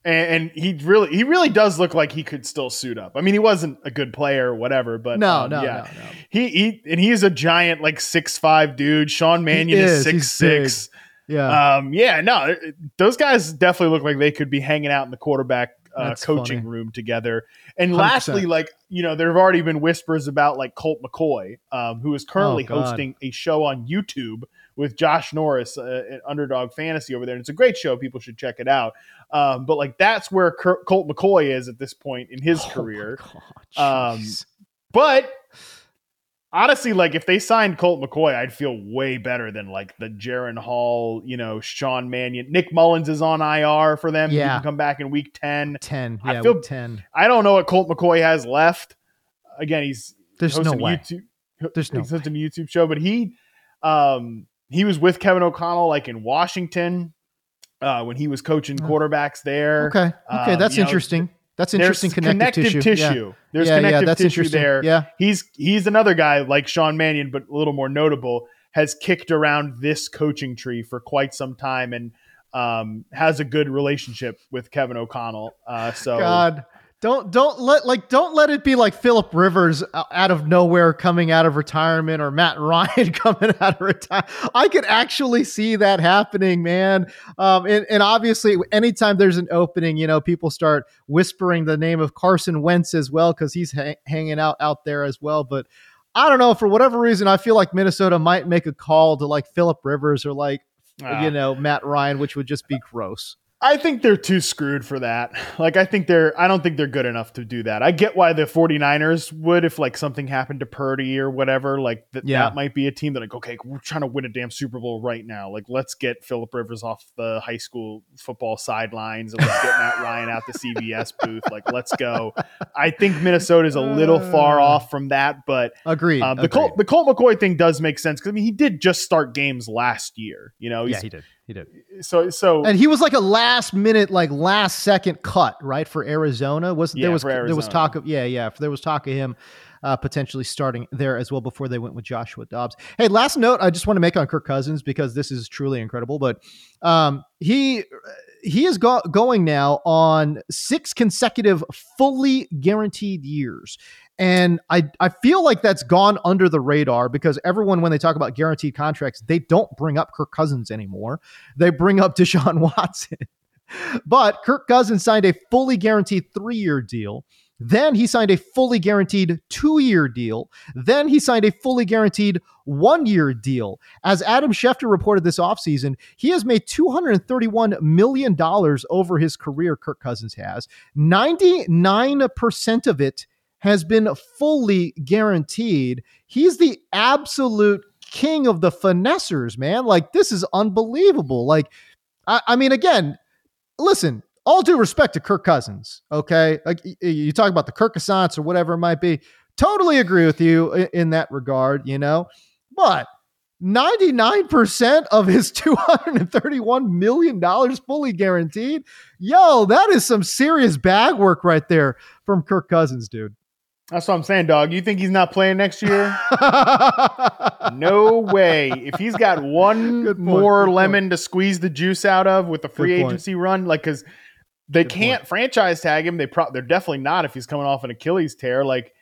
and, he really he really does look like he could still suit up. I mean, he wasn't a good player or whatever, but no, um, no, yeah. no, no. He he and he's a giant like six five dude. Sean Mannion is, is six six. Yeah, um, yeah. No, those guys definitely look like they could be hanging out in the quarterback uh, coaching funny. room together. And 100%. lastly, like you know, there have already been whispers about like Colt McCoy, um, who is currently oh, hosting a show on YouTube with Josh Norris uh, at Underdog Fantasy over there. And it's a great show. People should check it out. Um, but like that's where Colt McCoy is at this point in his oh career. um, but honestly, like if they signed Colt McCoy, I'd feel way better than like the Jaren Hall, you know, Sean Mannion. Nick Mullens is on IR for them. Yeah. He can come back in week 10. 10. Yeah, I feel, 10. I don't know what Colt McCoy has left. Again, he's there's no way. YouTube, there's no a YouTube show, but he um he was with Kevin O'Connell like in Washington uh, when he was coaching quarterbacks there. Okay, okay, um, that's interesting. Know, that's interesting. Connective, connective tissue. tissue. Yeah. There's yeah, connective yeah, tissue there. Yeah, he's he's another guy like Sean Mannion, but a little more notable. Has kicked around this coaching tree for quite some time and um, has a good relationship with Kevin O'Connell. Uh, so God, don't don't let like don't let it be like Philip Rivers out of nowhere coming out of retirement or Matt Ryan coming out of retirement. I could actually see that happening, man. Um, and, and obviously, anytime there's an opening, you know, people start whispering the name of Carson Wentz as well because he's ha- hanging out out there as well. But I don't know for whatever reason, I feel like Minnesota might make a call to like Philip Rivers or like ah. you know Matt Ryan, which would just be gross. I think they're too screwed for that. Like I think they're I don't think they're good enough to do that. I get why the 49ers would if like something happened to Purdy or whatever, like th- yeah. that might be a team that like okay, we're trying to win a damn Super Bowl right now. Like let's get Philip Rivers off the high school football sidelines and let's get Matt Ryan out the CBS booth. Like let's go. I think Minnesota is a little far uh. off from that, but agreed. Um, the agreed. Colt the Colt McCoy thing does make sense cuz I mean he did just start games last year, you know. yeah, he did. He did. So so and he was like a last minute, like last second cut, right for Arizona. Was yeah, there was there was talk of yeah yeah there was talk of him uh, potentially starting there as well before they went with Joshua Dobbs. Hey, last note I just want to make on Kirk Cousins because this is truly incredible, but um, he he is go- going now on six consecutive fully guaranteed years. And I, I feel like that's gone under the radar because everyone, when they talk about guaranteed contracts, they don't bring up Kirk Cousins anymore. They bring up Deshaun Watson. but Kirk Cousins signed a fully guaranteed three year deal Then he signed a fully guaranteed two year deal. Then he signed a fully guaranteed one year deal. As Adam Schefter reported this offseason, he has made $231 million over his career, Kirk Cousins has. 99% of it has been fully guaranteed. He's the absolute king of the finessers, man. Like, this is unbelievable. Like, I, I mean, again, listen, all due respect to Kirk Cousins, okay? Like you talk about the Kirkissance or whatever it might be. Totally agree with you in, in that regard, you know. But 99% of his $231 million fully guaranteed. Yo, that is some serious bag work right there from Kirk Cousins, dude. That's what I'm saying, dog. You think he's not playing next year? no way. If he's got one more lemon point. to squeeze the juice out of with the free agency run, like, because they Good can't point. franchise tag him. They pro- they're definitely not if he's coming off an Achilles tear. Like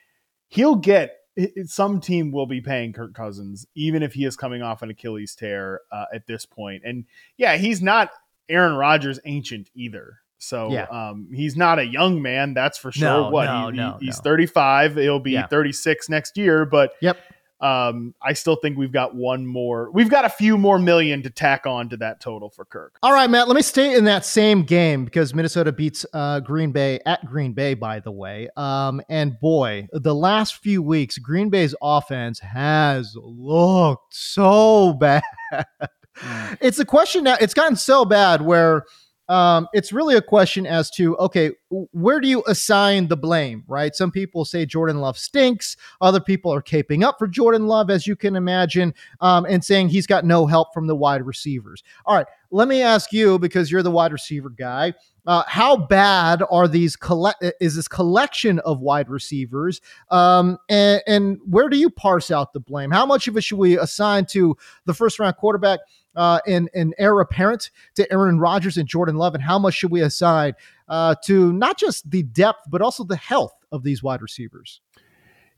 he'll get some team will be paying Kirk Cousins even if he is coming off an Achilles tear uh, at this point. And yeah, he's not Aaron Rodgers ancient either. So yeah. um, he's not a young man, that's for sure. No, what no, he, no, he's no. 35. He'll be yeah. 36 next year, but yep. Um, I still think we've got one more. We've got a few more million to tack on to that total for Kirk. All right, Matt. Let me stay in that same game because Minnesota beats uh, Green Bay at Green Bay, by the way. Um, and boy, the last few weeks, Green Bay's offense has looked so bad. Mm. It's a question now. It's gotten so bad where um, it's really a question as to okay, where do you assign the blame, right? Some people say Jordan Love stinks. Other people are caping up for Jordan Love, as you can imagine, um, and saying he's got no help from the wide receivers. All right, let me ask you because you're the wide receiver guy. Uh, how bad are these collect? Is this collection of wide receivers? Um, and, and where do you parse out the blame? How much of it should we assign to the first round quarterback? Uh, and, and heir apparent to Aaron Rodgers and Jordan Love? And how much should we assign uh, to not just the depth, but also the health of these wide receivers?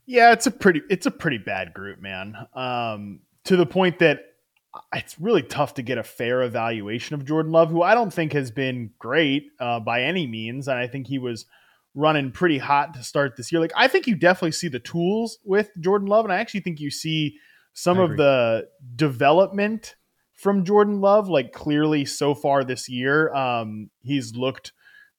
Yeah, it's a pretty it's a pretty bad group, man. Um, to the point that it's really tough to get a fair evaluation of Jordan Love, who I don't think has been great uh, by any means, and I think he was running pretty hot to start this year. Like I think you definitely see the tools with Jordan Love, and I actually think you see some of the development from Jordan Love. Like clearly so far this year, um, he's looked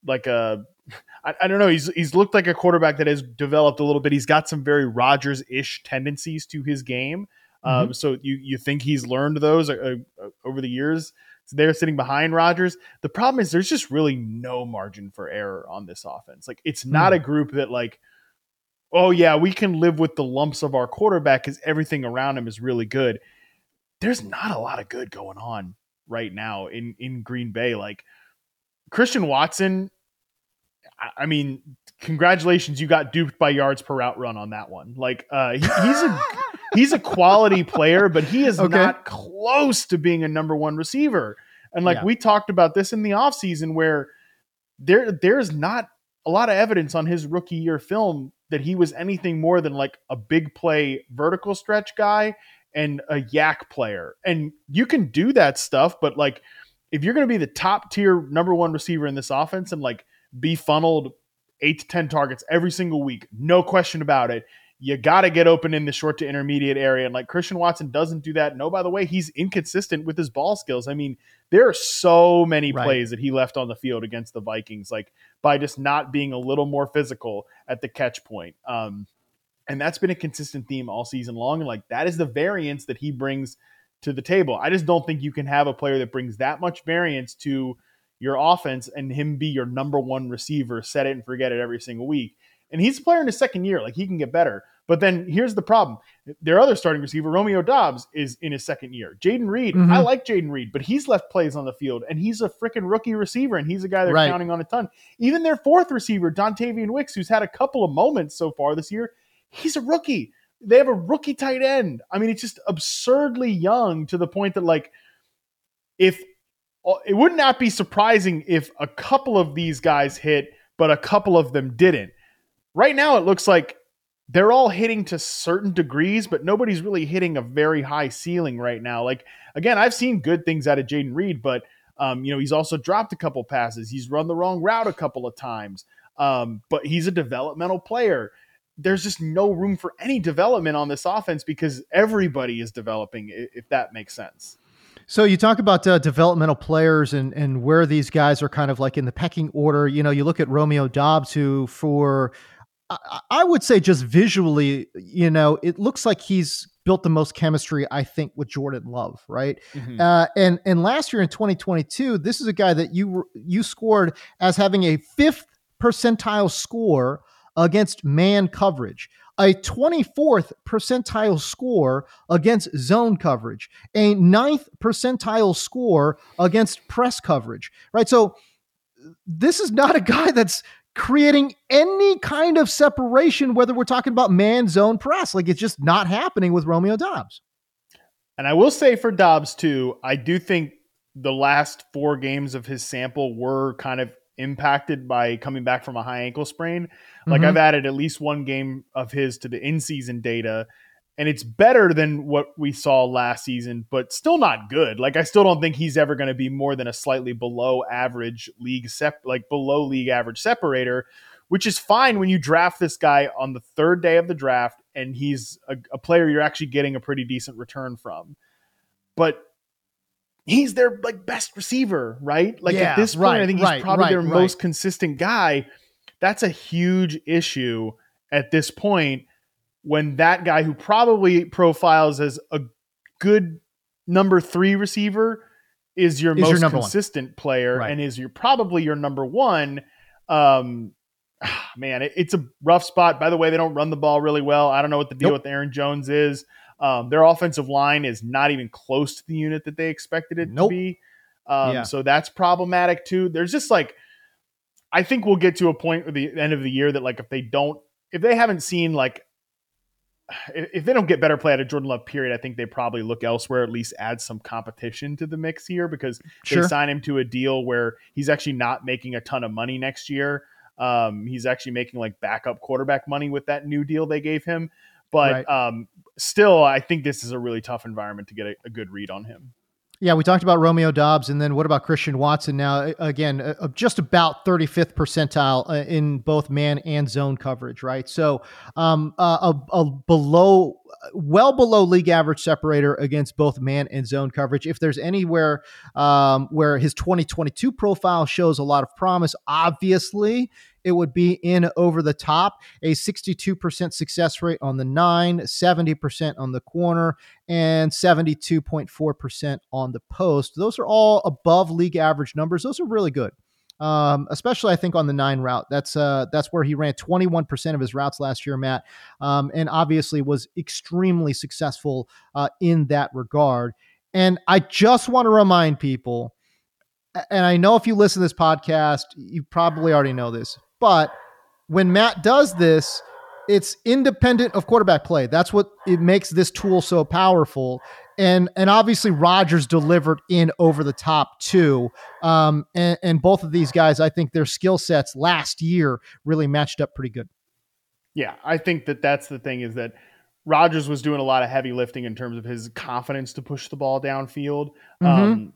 like a I, I, don't know. He's he's looked like a quarterback that has developed a little bit. He's got some very Rodgers ish tendencies to his game. Um, mm-hmm. so you you think he's learned those uh, uh, over the years. So they're sitting behind Rodgers. The problem is there's just really no margin for error on this offense. Like it's not mm. a group that like, oh yeah, we can live with the lumps of our quarterback because everything around him is really good there's not a lot of good going on right now in in Green Bay. Like Christian Watson, I, I mean, congratulations, you got duped by yards per route run on that one. Like uh, he, he's a he's a quality player, but he is okay. not close to being a number one receiver. And like yeah. we talked about this in the offseason where there there's not a lot of evidence on his rookie year film that he was anything more than like a big play vertical stretch guy and a YAC player. And you can do that stuff, but like if you're going to be the top tier number one receiver in this offense and like be funneled eight to 10 targets every single week, no question about it, you got to get open in the short to intermediate area. And like Christian Watson doesn't do that. No, by the way, he's inconsistent with his ball skills. I mean, there are so many right. plays that he left on the field against the Vikings, like by just not being a little more physical at the catch point. Um, and that's been a consistent theme all season long. And like that is the variance that he brings to the table. I just don't think you can have a player that brings that much variance to your offense and him be your number one receiver, set it and forget it every single week. And he's a player in his second year, like he can get better. But then here's the problem: their other starting receiver, Romeo Doubs, is in his second year. Jayden Reed, mm-hmm. I like Jayden Reed, but he's left plays on the field, and he's a freaking rookie receiver, and he's a guy they're right. counting on a ton. Even their fourth receiver, Dontayvion Wicks, who's had a couple of moments so far this year, he's a rookie. They have a rookie tight end. I mean, it's just absurdly young to the point that, like, if uh, it would not be surprising if a couple of these guys hit, but a couple of them didn't. Right now, it looks like they're all hitting to certain degrees, but nobody's really hitting a very high ceiling right now. Like, again, I've seen good things out of Jayden Reed, but um, you know, he's also dropped a couple passes. He's run the wrong route a couple of times. Um, but he's a developmental player. There's just no room for any development on this offense because everybody is developing, if that makes sense. So you talk about uh, developmental players and and where these guys are kind of like in the pecking order. You know, you look at Romeo Doubs, who for I, I would say just visually, you know, it looks like he's built the most chemistry, I think, with Jordan Love, right? Mm-hmm. Uh, and and last year in 2022, this is a guy that you you scored as having a fifth percentile score against man coverage a 24th percentile score against zone coverage, a ninth percentile score against press coverage, right? So this is not a guy that's creating any kind of separation, whether we're talking about man zone press. Like it's just not happening with Romeo Doubs. And I will say for Doubs, too, I do think the last four games of his sample were kind of impacted by coming back from a high ankle sprain. Like mm-hmm. I've added at least one game of his to the in season data, and it's better than what we saw last season, but still not good. Like I still don't think he's ever going to be more than a slightly below average league sep like below league average separator, which is fine when you draft this guy on the third day of the draft and he's a, a player you're actually getting a pretty decent return from. But he's their like best receiver, right? Like yeah, at this point, right, I think he's right, probably right, their most consistent guy. That's a huge issue at this point when that guy who probably profiles as a good number three receiver is your is most your consistent one. player and is your probably your number one. Um, man, it, it's a rough spot. By the way, they don't run the ball really well. I don't know what the deal nope. with Aaron Jones is. Um, their offensive line is not even close to the unit that they expected it nope. to be. Um, yeah. So that's problematic too. There's just like, I think we'll get to a point at the end of the year that like if they don't, if they haven't seen like, if they don't get better play out of Jordan Love, period, I think they probably look elsewhere, at least add some competition to the mix here because sure. they sign him to a deal where he's actually not making a ton of money next year. Um, he's actually making like backup quarterback money with that new deal they gave him. But right. um, still, I think this is a really tough environment to get a, a good read on him. Yeah, we talked about Romeo Doubs, and then what about Christian Watson? Now, again, uh, just about 35th percentile uh, in both man and zone coverage, right? So, um, uh, a, a, below, well below league average separator against both man and zone coverage. If there's anywhere um, where his 2022 profile shows a lot of promise, obviously it would be in over the top, a 62% success rate on the nine, 70% on the corner, and 72.4% on the post. Those are all above league average numbers. Those are really good. Um, especially I think on the nine route. That's uh, that's where he ran 21% of his routes last year, Matt, um, and obviously was extremely successful uh, in that regard. And I just want to remind people, and I know if you listen to this podcast, you probably already know this, but when Matt does this, it's independent of quarterback play. That's what it makes this tool so powerful. And and obviously Rodgers delivered in over the top too. Um, and, and both of these guys, I think their skill sets last year really matched up pretty good. Yeah, I think that that's the thing is that Rodgers was doing a lot of heavy lifting in terms of his confidence to push the ball downfield. Mm-hmm. Um,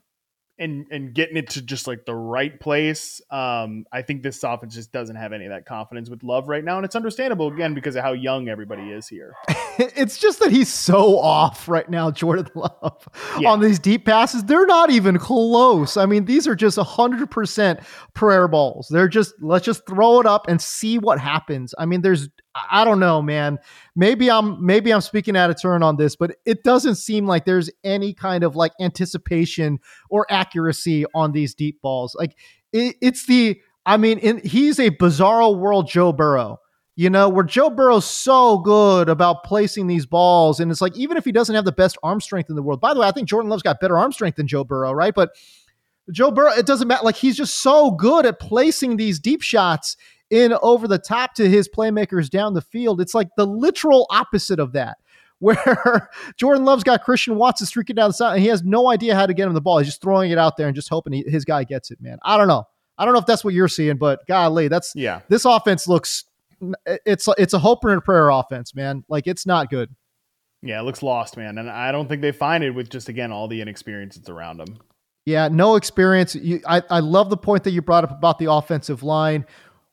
and and getting it to just like the right place. Um, I think this offense just doesn't have any of that confidence with Love right now, and it's understandable again because of how young everybody is here. it's just that he's so off right now, Jordan Love, yeah. on these deep passes. They're not even close. I mean, these are just hundred percent prayer balls. They're just let's just throw it up and see what happens. I mean, there's I don't know, man. Maybe I'm maybe I'm speaking out of turn on this, but it doesn't seem like there's any kind of like anticipation or accuracy on these deep balls. Like it, it's the I mean, in, he's a bizarro world Joe Burrow. You know, where Joe Burrow's so good about placing these balls, and it's like even if he doesn't have the best arm strength in the world. By the way, I think Jordan Love's got better arm strength than Joe Burrow, right? But Joe Burrow, it doesn't matter. Like he's just so good at placing these deep shots in over the top to his playmakers down the field. It's like the literal opposite of that, where Jordan Love's got Christian Watson streaking down the side and he has no idea how to get him the ball. He's just throwing it out there and just hoping he, his guy gets it, man. I don't know. I don't know if that's what you're seeing, but golly, that's yeah. This offense looks it's it's a hope and a prayer offense, man. Like it's not good. Yeah, it looks lost, man, and I don't think they find it with just again all the inexperience that's around them. Yeah, no experience. You, I I love the point that you brought up about the offensive line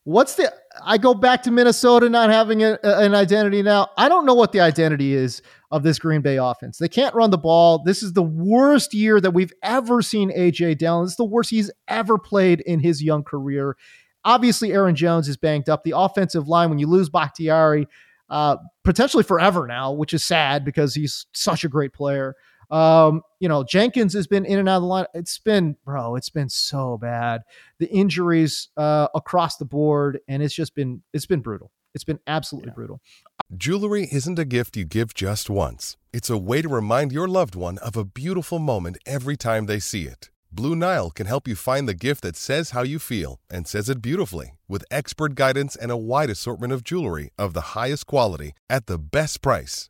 What's the? I go back to Minnesota not having a, an identity now. I don't know what the identity is of this Green Bay offense. They can't run the ball. This is the worst year that we've ever seen AJ Dillon. it's the worst he's ever played in his young career. Obviously, Aaron Jones is banged up. The offensive line, when you lose Bakhtiari, uh, potentially forever now, which is sad because he's such a great player. Um, you know, Jenkins has been in and out of the line. It's been, bro, it's been so bad. The injuries uh, across the board, and it's just been, it's been brutal. It's been absolutely yeah. brutal. Jewelry isn't a gift you give just once. It's a way to remind your loved one of a beautiful moment every time they see it. Blue Nile can help you find the gift that says how you feel and says it beautifully with expert guidance and a wide assortment of jewelry of the highest quality at the best price.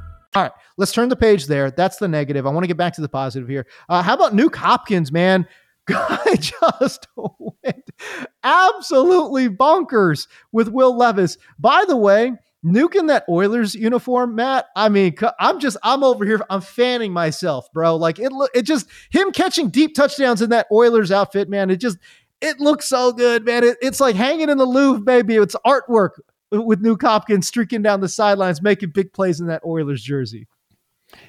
All right, let's turn the page there. That's the negative. I want to get back to the positive here. Uh, how about Nuke Hopkins, man? Guy just went absolutely bonkers with Will Levis. By the way, Nuke in that Oilers uniform, Matt. I mean, I'm just, I'm over here, I'm fanning myself, bro. Like it, it just him catching deep touchdowns in that Oilers outfit, man. It just, it looks so good, man. It, it's like hanging in the Louvre, baby. It's artwork with Nuke Hopkins streaking down the sidelines, making big plays in that Oilers jersey.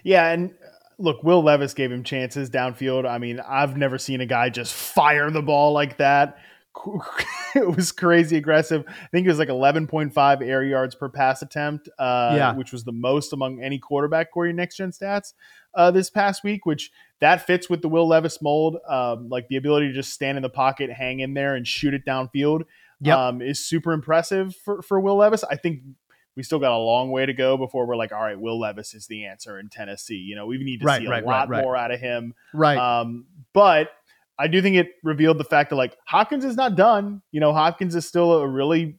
Yeah, and uh, look, Will Levis gave him chances downfield. I mean, I've never seen a guy just fire the ball like that. it was crazy aggressive. I think it was like 11.5 air yards per pass attempt, uh, yeah. which was the most among any quarterback according next gen stats uh, this past week, which that fits with the Will Levis mold. Um, like the ability to just stand in the pocket, hang in there, and shoot it downfield yep. um, is super impressive for, for Will Levis. I think we still got a long way to go before we're like, all right, Will Levis is the answer in Tennessee. You know, we need to right, see a right, lot right, more out of him. Right. Um, but I do think it revealed the fact that like Hopkins is not done. You know, Hopkins is still a really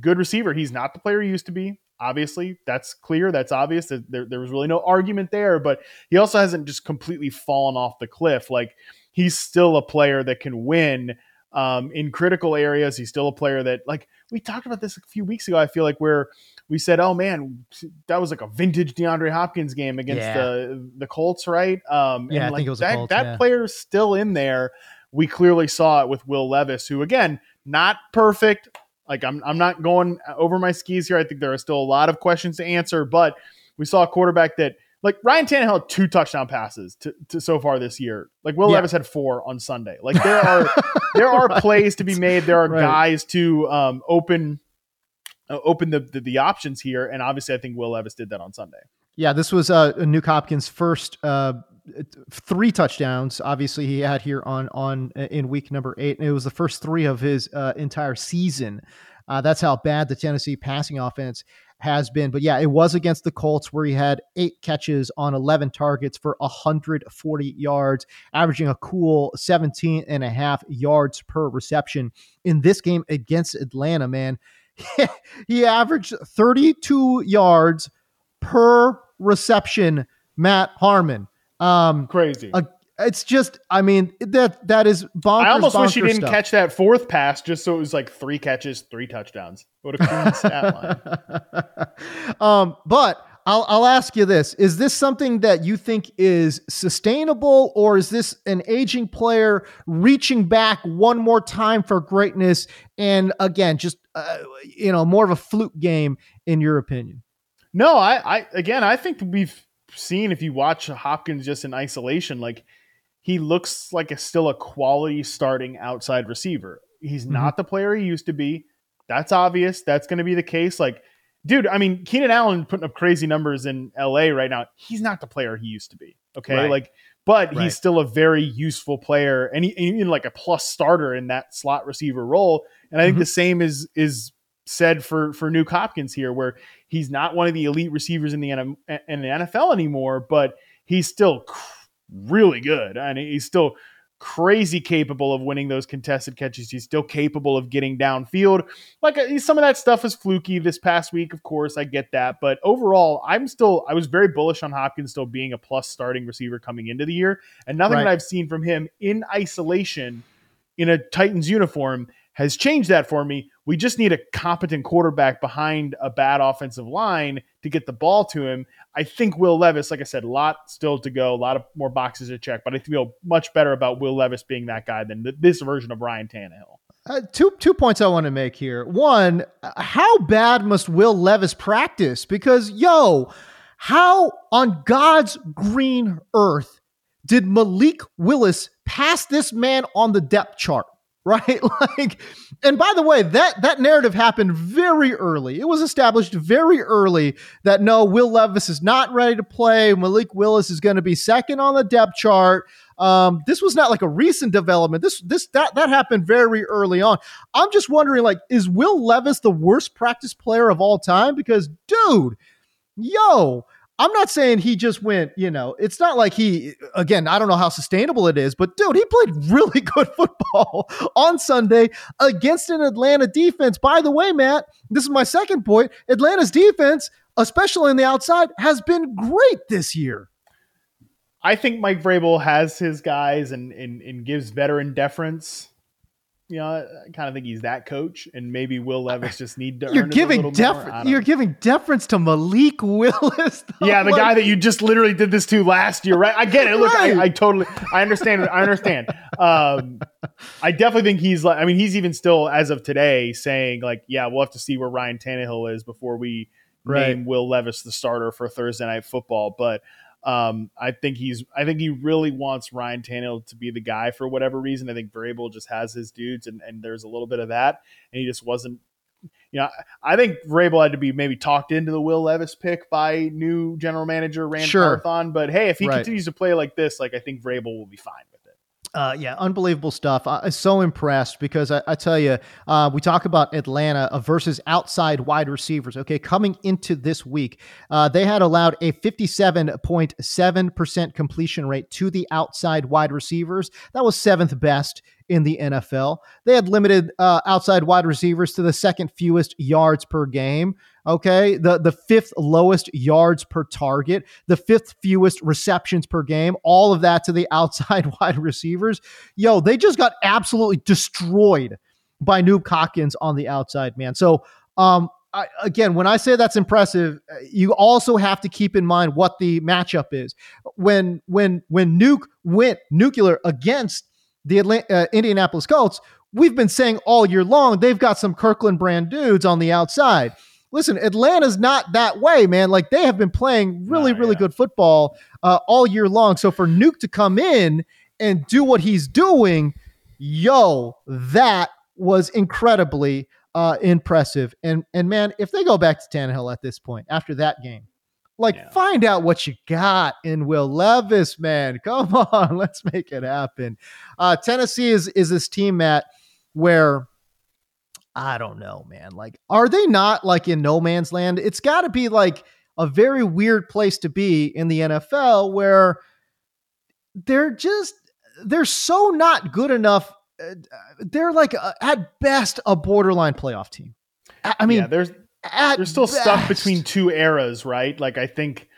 good receiver. He's not the player he used to be. Obviously, that's clear. That's obvious. There, there was really no argument there. But he also hasn't just completely fallen off the cliff. Like he's still a player that can win um, in critical areas. He's still a player that, like, we talked about this a few weeks ago. I feel like where we said, "Oh man, that was like a vintage DeAndre Hopkins game against yeah. the the Colts, right?" Um, yeah, and like I think it was that. Colts, that yeah. player's still in there. We clearly saw it with Will Levis, who again, not perfect. Like I'm, I'm not going over my skis here. I think there are still a lot of questions to answer, but we saw a quarterback that like Ryan Tannehill had two touchdown passes to, to so far this year. Like Will yeah. Levis had four on Sunday. Like there are there are right. plays to be made. There are right. guys to um, open uh, open the, the, the options here, and obviously I think Will Levis did that on Sunday. Yeah, this was uh, Nuke Hopkins' first uh, three touchdowns. Obviously, he had here on on uh, in week number eight, and it was the first three of his uh, entire season. Uh, that's how bad the Tennessee passing offense has been. But yeah, it was against the Colts where he had eight catches on 11 targets for 140 yards, averaging a cool 17 and a half yards per reception. In this game against Atlanta, man, he averaged 32 yards per reception. Matt Harmon. Um, Crazy. A, it's just, I mean, that that is bonkers. I almost wish he didn't stuff. catch that fourth pass just so it was like three catches, three touchdowns. What a clean stat line. Um, but I'll, I'll ask you this: Is this something that you think is sustainable, or is this an aging player reaching back one more time for greatness? And again, just uh, you know, more of a fluke game, in your opinion? No, I, I again, I think we've seen if you watch Hopkins just in isolation, like he looks like a still a quality starting outside receiver. He's mm-hmm. not the player he used to be. That's obvious. That's going to be the case. Like, dude, I mean, Keenan Allen putting up crazy numbers in LA right now. He's not the player he used to be. Okay. Right. Like, but right. he's still a very useful player and he, even like a plus starter in that slot receiver role. And I think mm-hmm. the same is, is said for, for Nuke Hopkins here, where he's not one of the elite receivers in the, in the NFL anymore, but he's still really good. And he's still crazy capable of winning those contested catches. He's still capable of getting downfield. Like uh, some of that stuff is fluky this past week, of course. I get that, but overall, I'm still I was very bullish on Hopkins still being a plus starting receiver coming into the year, and nothing right. that I've seen from him in isolation in a Titans uniform has changed that for me. We just need a competent quarterback behind a bad offensive line to get the ball to him. I think Will Levis, like I said, a lot still to go, a lot of more boxes to check, but I feel much better about Will Levis being that guy than th- this version of Ryan Tannehill. Uh, two two points I want to make here. One, how bad must Will Levis practice? Because yo, how on God's green earth did Malik Willis pass this man on the depth chart? right? Like and by the way that that narrative happened very early. It was established very early that no will levis is not ready to play. Malik willis is going to be second on the depth chart. Um, this was not like a recent development. This this that that happened very early on. I'm just wondering like is will levis the worst practice player of all time? Because dude yo I'm not saying he just went, you know, it's not like he, again, I don't know how sustainable it is, but dude, he played really good football on Sunday against an Atlanta defense. By the way, Matt, this is my second point. Atlanta's defense, especially in the outside, has been great this year. I think Mike Vrabel has his guys and, and, and gives veteran deference you know, I kind of think he's that coach, and maybe Will Levis just need to. You're giving deference. You're giving deference to Malik Willis. Though. Yeah, the like, guy that you just literally did this to last year, right? I get it. Look, right. I, I, totally, I understand. I understand. Um, I definitely think he's like. I mean, he's even still as of today saying like, yeah, we'll have to see where Ryan Tannehill is before we right. name Will Levis the starter for Thursday Night Football. But um, I think he's. I think he really wants Ryan Tannehill to be the guy for whatever reason. I think Vrabel just has his dudes, and, and there's a little bit of that, and he just wasn't. You know, I think Vrabel had to be maybe talked into the Will Levis pick by new general manager Ran sure. Carthon. But hey, if he right. continues to play like this, like I think Vrabel will be fine with. Uh, yeah, unbelievable stuff. I'm so impressed because I, I tell you, uh, we talk about Atlanta versus outside wide receivers. Okay, coming into this week, uh, they had allowed a 57.7% completion rate to the outside wide receivers. That was seventh best in the NFL. They had limited uh, outside wide receivers to the second fewest yards per game. Okay. The, the fifth lowest yards per target, the fifth fewest receptions per game, all of that to the outside wide receivers. Yo, they just got absolutely destroyed by Nuke Hopkins on the outside, man. So, um, I, again, when I say that's impressive, uh, you also have to keep in mind what the matchup is. When when when Nuke went nuclear against the Atlanta, uh, Indianapolis Colts, we've been saying all year long they've got some Kirkland brand dudes on the outside listen, Atlanta's not that way, man. Like they have been playing really, really yeah. good football uh, all year long. So for Nuke to come in and do what he's doing, yo, that was incredibly uh, impressive. And and man, if they go back to Tannehill at this point after that game, like yeah. find out what you got in Will Levis, man. Come on, let's make it happen. Uh, Tennessee is is this team, Matt, where I don't know, man. Like, are they not like in no man's land? It's got to be like a very weird place to be in the NFL where they're just, they're so not good enough. Uh, they're like, a, at best, a borderline playoff team. I mean, yeah, there's, they're still best. stuck between two eras, right? Like, I think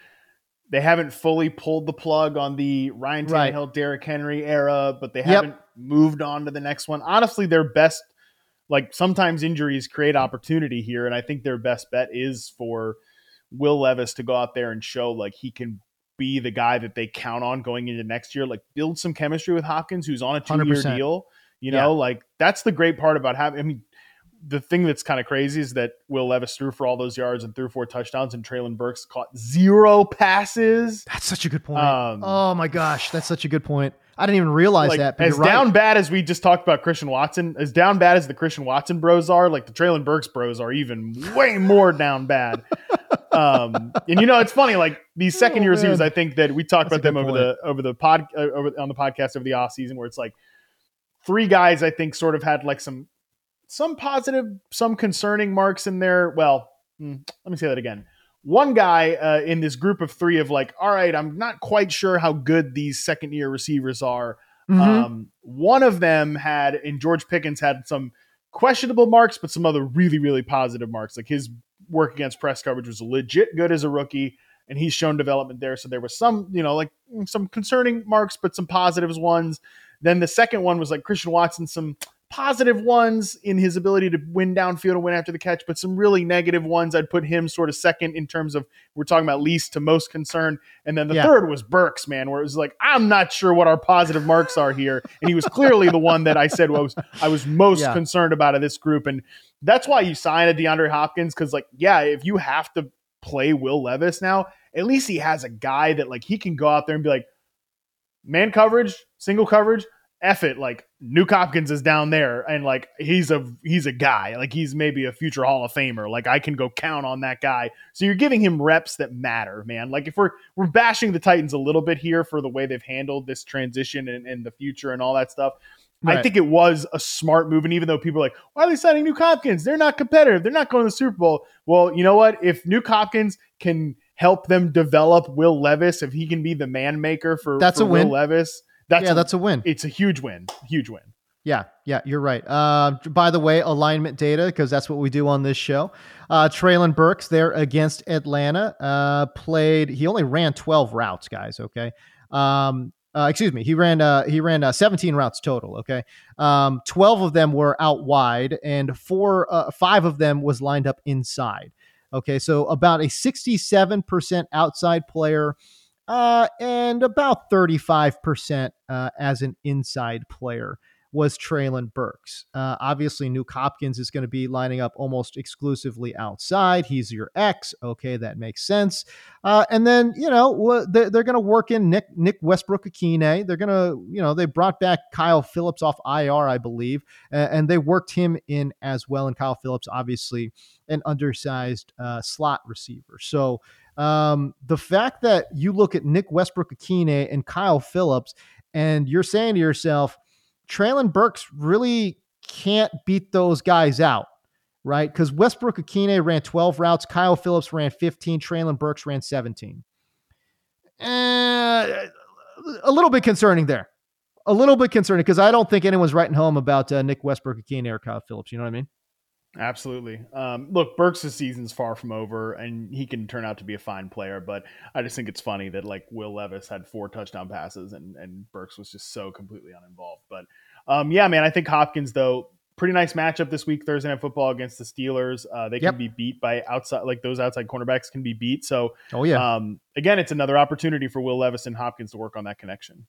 they haven't fully pulled the plug on the Ryan Tannehill, right. Derrick Henry era, but they haven't yep. moved on to the next one. Honestly, their best like sometimes injuries create opportunity here, and I think their best bet is for Will Levis to go out there and show like he can be the guy that they count on going into next year. Like build some chemistry with Hopkins, who's on a two year 100%. deal. You Yeah. know, like that's the great part about having. I mean, the thing that's kind of crazy is that Will Levis threw for all those yards and threw four touchdowns, and Treylon Burks caught zero passes. That's such a good point. Um, oh my gosh, that's such a good point. I didn't even realize like, that. But as right. down bad as we just talked about Christian Watson, as down bad as the Christian Watson bros are, like the Treylon Burks bros are even way more down bad. um, and you know, it's funny, like these second year Oh, receivers. I think that we talked That's about them over the over the pod uh, over on the podcast over the off season, where it's like three guys I think sort of had like some some positive, some concerning marks in there. Well, hmm, let me say that again. One guy uh, in this group of three of like, all right, I'm not quite sure how good these second year receivers are. Mhm. Um, one of them had, and George Pickens had some questionable marks, but some other really, really positive marks. Like his work against press coverage was legit good as a rookie, and he's shown development there. So there was some, you know, like some concerning marks, but some positives ones. Then the second one was like Christian Watson, some positive ones in his ability to win downfield and win after the catch, but some really negative ones. I'd put him sort of second in terms of we're talking about least to most concern. And then the Yeah. third was Burks, man, where it was like, I'm not sure what our positive marks are here. And he was clearly the one that I said was I was most Yeah. concerned about of this group. And that's why you sign a DeAndre Hopkins, because like, yeah, if you have to play Will Levis now, at least he has a guy that like he can go out there and be like, man coverage, single coverage, F it. Like Nuke Hopkins is down there and like he's a he's a guy. Like he's maybe a future Hall of Famer. Like I can go count on that guy. So you're giving him reps that matter, man. Like if we're we're bashing the Titans a little bit here for the way they've handled this transition and, and the future and all that stuff. I think it was a smart move. And even though people are like, why are they signing Nuke Hopkins? They're not competitive. They're not going to the Super Bowl. Well, you know what? If Nuke Hopkins can help them develop Will Levis, if he can be the man maker for, That's for a win. Will Levis, that's yeah, that's a win. it's a huge win. Huge win. Yeah, yeah, you're right. Uh, by the way, alignment data, because that's what we do on this show. Uh, Treylon Burks there against Atlanta uh, played. He only ran 12 routes, guys. Okay. Um, uh, excuse me. He ran. Uh, he ran uh, 17 routes total. Okay. Um, 12 of them were out wide, and four, uh, five of them was lined up inside. Okay, so about a 67% outside player, uh, and about 35% uh, as an inside player was Treylon Burks. Uh, obviously, Nuke Hopkins is going to be lining up almost exclusively outside. He's your X. Okay, that makes sense. Uh, and then, you know, they're, they're going to work in Nick Nick Westbrook-Ikhine. They're going to, you know, they brought back Kyle Philips off IR, I believe, a- and they worked him in as well. And Kyle Philips, obviously, an undersized uh, slot receiver. So um, the fact that you look at Nick Westbrook-Ikhine and Kyle Philips, and you're saying to yourself, Treylon Burks really can't beat those guys out, right? Because Westbrook-Ikhine ran 12 routes, Kyle Philips ran 15, Treylon Burks ran 17. Eh, a little bit concerning there. A little bit concerning because I don't think anyone's writing home about uh, Nick Westbrook-Ikhine or Kyle Philips. You know what I mean? Absolutely. Um, look, Burks' season's far from over, and he can turn out to be a fine player. But I just think it's funny that like Will Levis had four touchdown passes, and and Burks was just so completely uninvolved. But um, yeah, man, I think Hopkins though pretty nice matchup this week Thursday Night Football against the Steelers. Uh, they Yep. can be beat by outside like those outside cornerbacks can be beat. So Oh, yeah. um, again, it's another opportunity for Will Levis and Hopkins to work on that connection.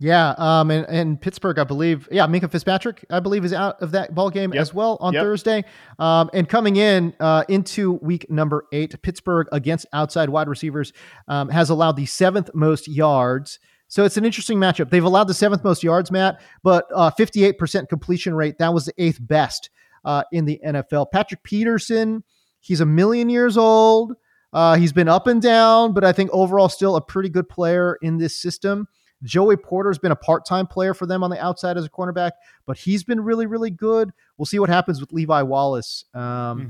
Yeah, um, and, and Pittsburgh, I believe, yeah, Minkah Fitzpatrick, I believe, is out of that ball game Yep. as well on Yep. Thursday. Um, and coming in uh, into week number eight, Pittsburgh against outside wide receivers um, has allowed the seventh most yards. So it's an interesting matchup. They've allowed the seventh most yards, Matt, but uh, 58% completion rate. That was the eighth best uh, in the NFL. Patrick Peterson, he's a million years old. Uh, he's been up and down, but I think overall still a pretty good player in this system. Joey Porter's been a part-time player for them on the outside as a cornerback, but he's been really, really good. We'll see what happens with Levi Wallace, um,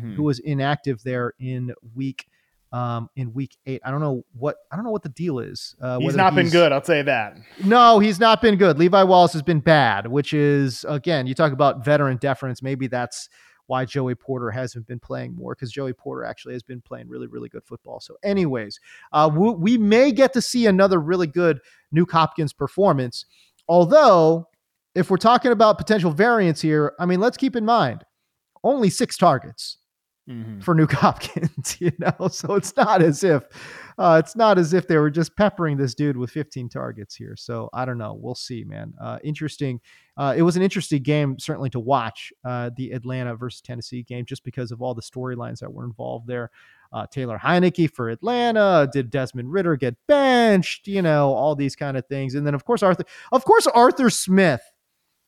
Mhm. who was inactive there in week um, in week eight. I don't know what I don't know what the deal is. Uh, He's not been good, I'll say that. no, he's not been good. Levi Wallace has been bad, which is again, you talk about veteran deference. Maybe that's why Joey Porter hasn't been playing more because Joey Porter actually has been playing really, really good football. So, anyways, uh, we, we may get to see another really good Nuke Hopkins performance. Although, if we're talking about potential variance here, I mean, let's keep in mind only six targets. Mm-hmm. for Nuke Hopkins, you know. So it's not as if uh, it's not as if they were just peppering this dude with 15 targets here. So I don't know. We'll see, man. Uh, interesting. Uh, it was an interesting game, certainly to watch uh, the Atlanta versus Tennessee game, just because of all the storylines that were involved there. Uh, Taylor Heinicke for Atlanta. Did Desmond Ridder get benched? You know, all these kind of things. And then of course Arthur, of course Arthur Smith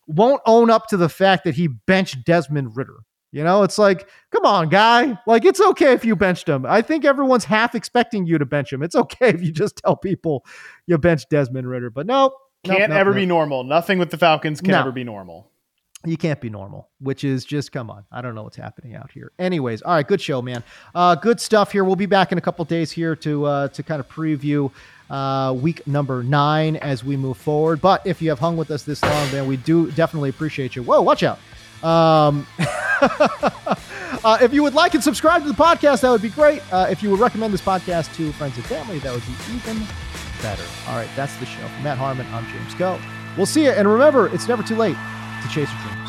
won't own up to the fact that he benched Desmond Ridder. You know, it's like, come on, guy. Like, it's okay if you benched him. I think everyone's half expecting you to bench him. It's okay if you just tell people you bench Desmond Ridder. But no, can't nope, ever nope. be normal. Nothing with the Falcons can No. ever be normal. You can't be normal, which is just come on. I don't know what's happening out here. Anyways, all right, good show, man. Uh, good stuff here. We'll be back in a couple days here to uh, to kind of preview uh, week number nine as we move forward. But if you have hung with us this long, man, we do definitely appreciate you. Whoa, watch out. Um, uh, if you would like and subscribe to the podcast, that would be great. Uh, if you would recommend this podcast to friends and family, that would be even better. All right, that's the show. For Matt Harmon, I'm James Koh. We'll see you. And remember, it's never too late to chase your dream.